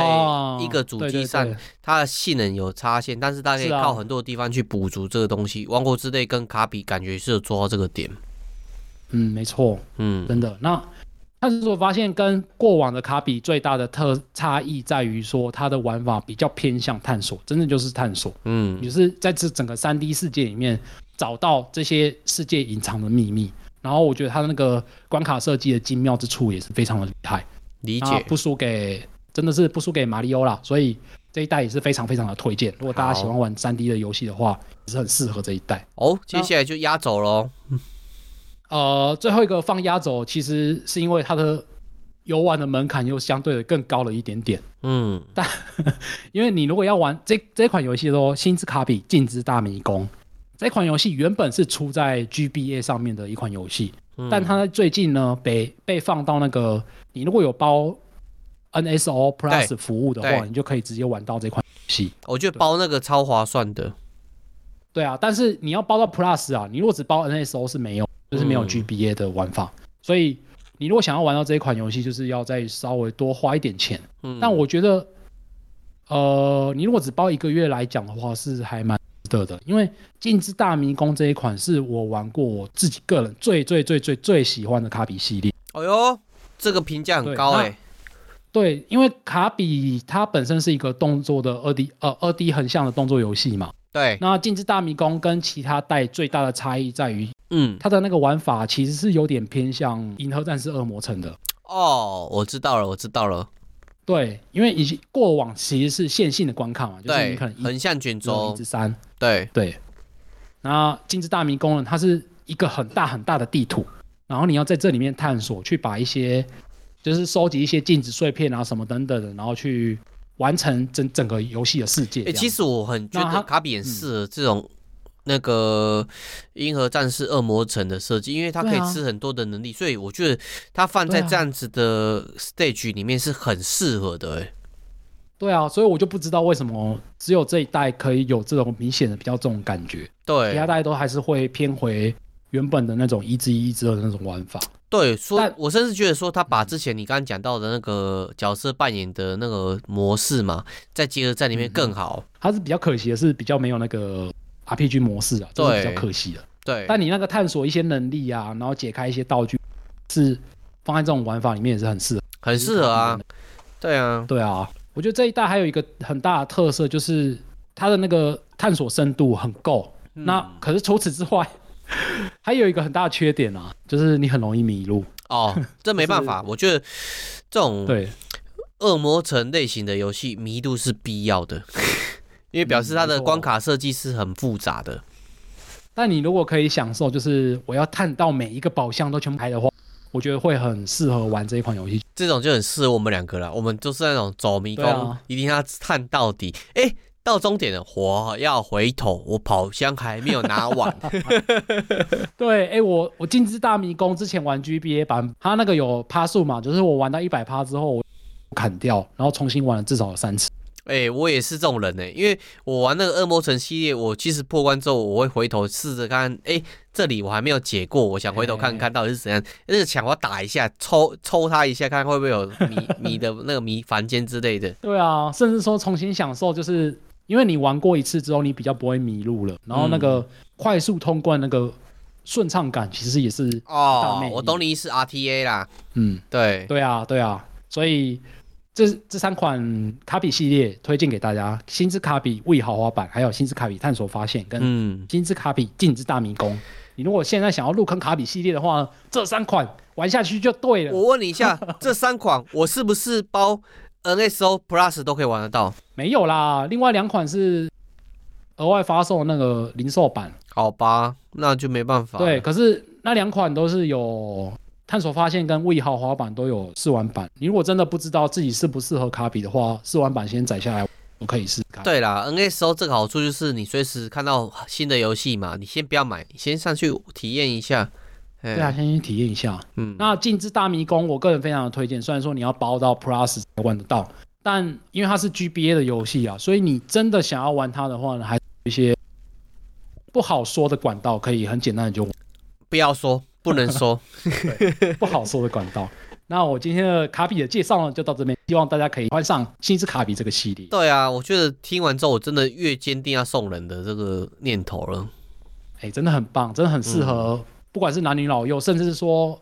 一个主机上，它的性能有差线，但是它可以靠很多地方去补足这个东西。《王国之泪》跟卡比感觉是有做到这个点。嗯，没错，嗯，真的那。但是我发现跟过往的卡比最大的特差异在于说，它的玩法比较偏向探索，真的就是探索，嗯，就是在这整个三 D 世界里面找到这些世界隐藏的秘密。然后我觉得它的那个关卡设计的精妙之处也是非常的厉害，理解不输给，真的是不输给马里奥啦。所以这一代也是非常非常的推荐。如果大家喜欢玩三 D 的游戏的话，也是很适合这一代。哦，接下来就压轴喽。呃，最后一个放压轴，其实是因为它的游玩的门槛又相对的更高了一点点。嗯，但 因为你如果要玩这这款游戏的话，《星之卡比：镜之大迷宫》这款游戏原本是出在 GBA 上面的一款游戏，嗯、但它最近呢被被放到那个你如果有包 NSO Plus 服务的话，你就可以直接玩到这款游戏。我觉得包那个超划算的。对啊，但是你要包到 Plus 啊，你如果只包 NSO 是没有。就是没有 GBA 的玩法，嗯、所以你如果想要玩到这一款游戏，就是要再稍微多花一点钱。嗯，但我觉得，呃，你如果只包一个月来讲的话，是还蛮值得的。因为《镜之大迷宫》这一款是我玩过我自己个人最最最最最喜欢的卡比系列。哎呦，这个评价很高哎、欸。对，因为卡比它本身是一个动作的二 D 呃二 D 横向的动作游戏嘛。对。那《镜之大迷宫》跟其他代最大的差异在于。嗯，它的那个玩法其实是有点偏向《银河战士恶魔城》的哦，我知道了，我知道了。对，因为以前过往其实是线性的观看嘛，就是你可能横向卷轴之三，对对。然后《镜之大迷宫》呢，它是一个很大很大的地图，然后你要在这里面探索，去把一些就是收集一些镜子碎片啊什么等等的，然后去完成整整个游戏的世界。哎、欸，其实我很觉得卡比很适合这种那个银河战士恶魔城的设计，因为它可以吃很多的能力，啊、所以我觉得它放在这样子的 stage 里面是很适合的、欸。哎。对啊，所以我就不知道为什么只有这一代可以有这种明显的比较这种感觉，对，其他代都还是会偏回原本的那种一之一一之二的那种玩法。对，说，我甚至觉得说他把之前你刚刚讲到的那个角色扮演的那个模式嘛，再结合在里面更好。它是比较可惜的是比较没有那个 RPG 模式啊，这是比较可惜的。对，但你那个探索一些能力啊，然后解开一些道具，是放在这种玩法里面也是很适合，很适合啊。对啊，对啊。我觉得这一代还有一个很大的特色，就是它的那个探索深度很够。嗯、那可是除此之外，还有一个很大的缺点啊，就是你很容易迷路。哦，这 没办法，就是、我觉得这种对恶魔城类型的游戏迷路是必要的，因为表示它的关卡设计是很复杂的。但你如果可以享受，就是我要探到每一个宝箱都全部开的话。我觉得会很适合玩这一款游戏，这种就很适合我们两个了。我们就是那种走迷宫，啊、一定要探到底。哎，到终点了，我要回头，我宝箱还没有拿完。对，哎，我我进之大迷宫之前玩 GBA 版，它那个有趴数嘛，就是我玩到一百趴之后，我砍掉，然后重新玩了至少有三次。哎、欸，我也是这种人呢、欸，因为我玩那个恶魔城系列，我其实破关之后，我会回头试着看，哎、欸，这里我还没有解过，我想回头看看到底是怎样。那个墙我打一下，抽抽他一下，看会不会有迷 迷的那个迷房间之类的。对啊，甚至说重新享受，就是因为你玩过一次之后，你比较不会迷路了，然后那个快速通关那个顺畅感，其实也是哦，我懂你意思，RTA 啦，嗯，对，对啊，对啊，所以。这这三款卡比系列推荐给大家：星之卡比 Wii 豪华版，还有星之卡比探索发现，跟星之卡比镜之大迷宫。嗯、你如果现在想要入坑卡比系列的话，这三款玩下去就对了。我问你一下，这三款我是不是包 NSO Plus 都可以玩得到？没有啦，另外两款是额外发售那个零售版。好吧，那就没办法。对，可是那两款都是有。探索发现跟 Wii 豪华版都有试玩版。你如果真的不知道自己适不适合卡比的话，试玩版先载下来，我可以试试看。对啦，NSO 这个好处就是你随时看到新的游戏嘛，你先不要买，你先上去体验一下。对啊，先去体验一下。嗯，那禁之大迷宫，我个人非常的推荐。虽然说你要包到 Plus 才玩得到，但因为它是 GBA 的游戏啊，所以你真的想要玩它的话呢，还有一些不好说的管道，可以很简单的就不要说。不能说不好说的管道。那我今天的卡比的介绍呢，就到这边。希望大家可以欢上新之卡比这个系列。对啊，我觉得听完之后，我真的越坚定要送人的这个念头了。哎、欸，真的很棒，真的很适合，不管是男女老幼，甚至是说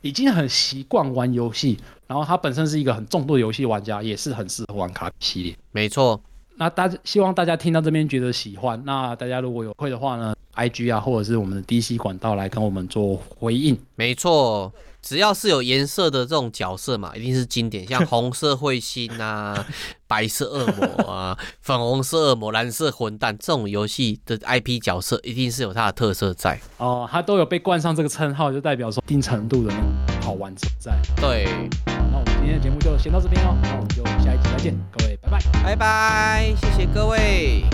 已经很习惯玩游戏，然后他本身是一个很重度的游戏玩家，也是很适合玩卡比系列。没错。那大家希望大家听到这边觉得喜欢，那大家如果有会的话呢，IG 啊，或者是我们的 DC 管道来跟我们做回应。没错，只要是有颜色的这种角色嘛，一定是经典，像红色彗星啊、白色恶魔啊、粉红色恶魔、蓝色混蛋这种游戏的 IP 角色，一定是有它的特色在。哦，它都有被冠上这个称号，就代表说一定程度的那种好玩存在。对。那我们今天的节目就先到这边哦，那我们就下一集再见，各位，拜拜，拜拜，谢谢各位。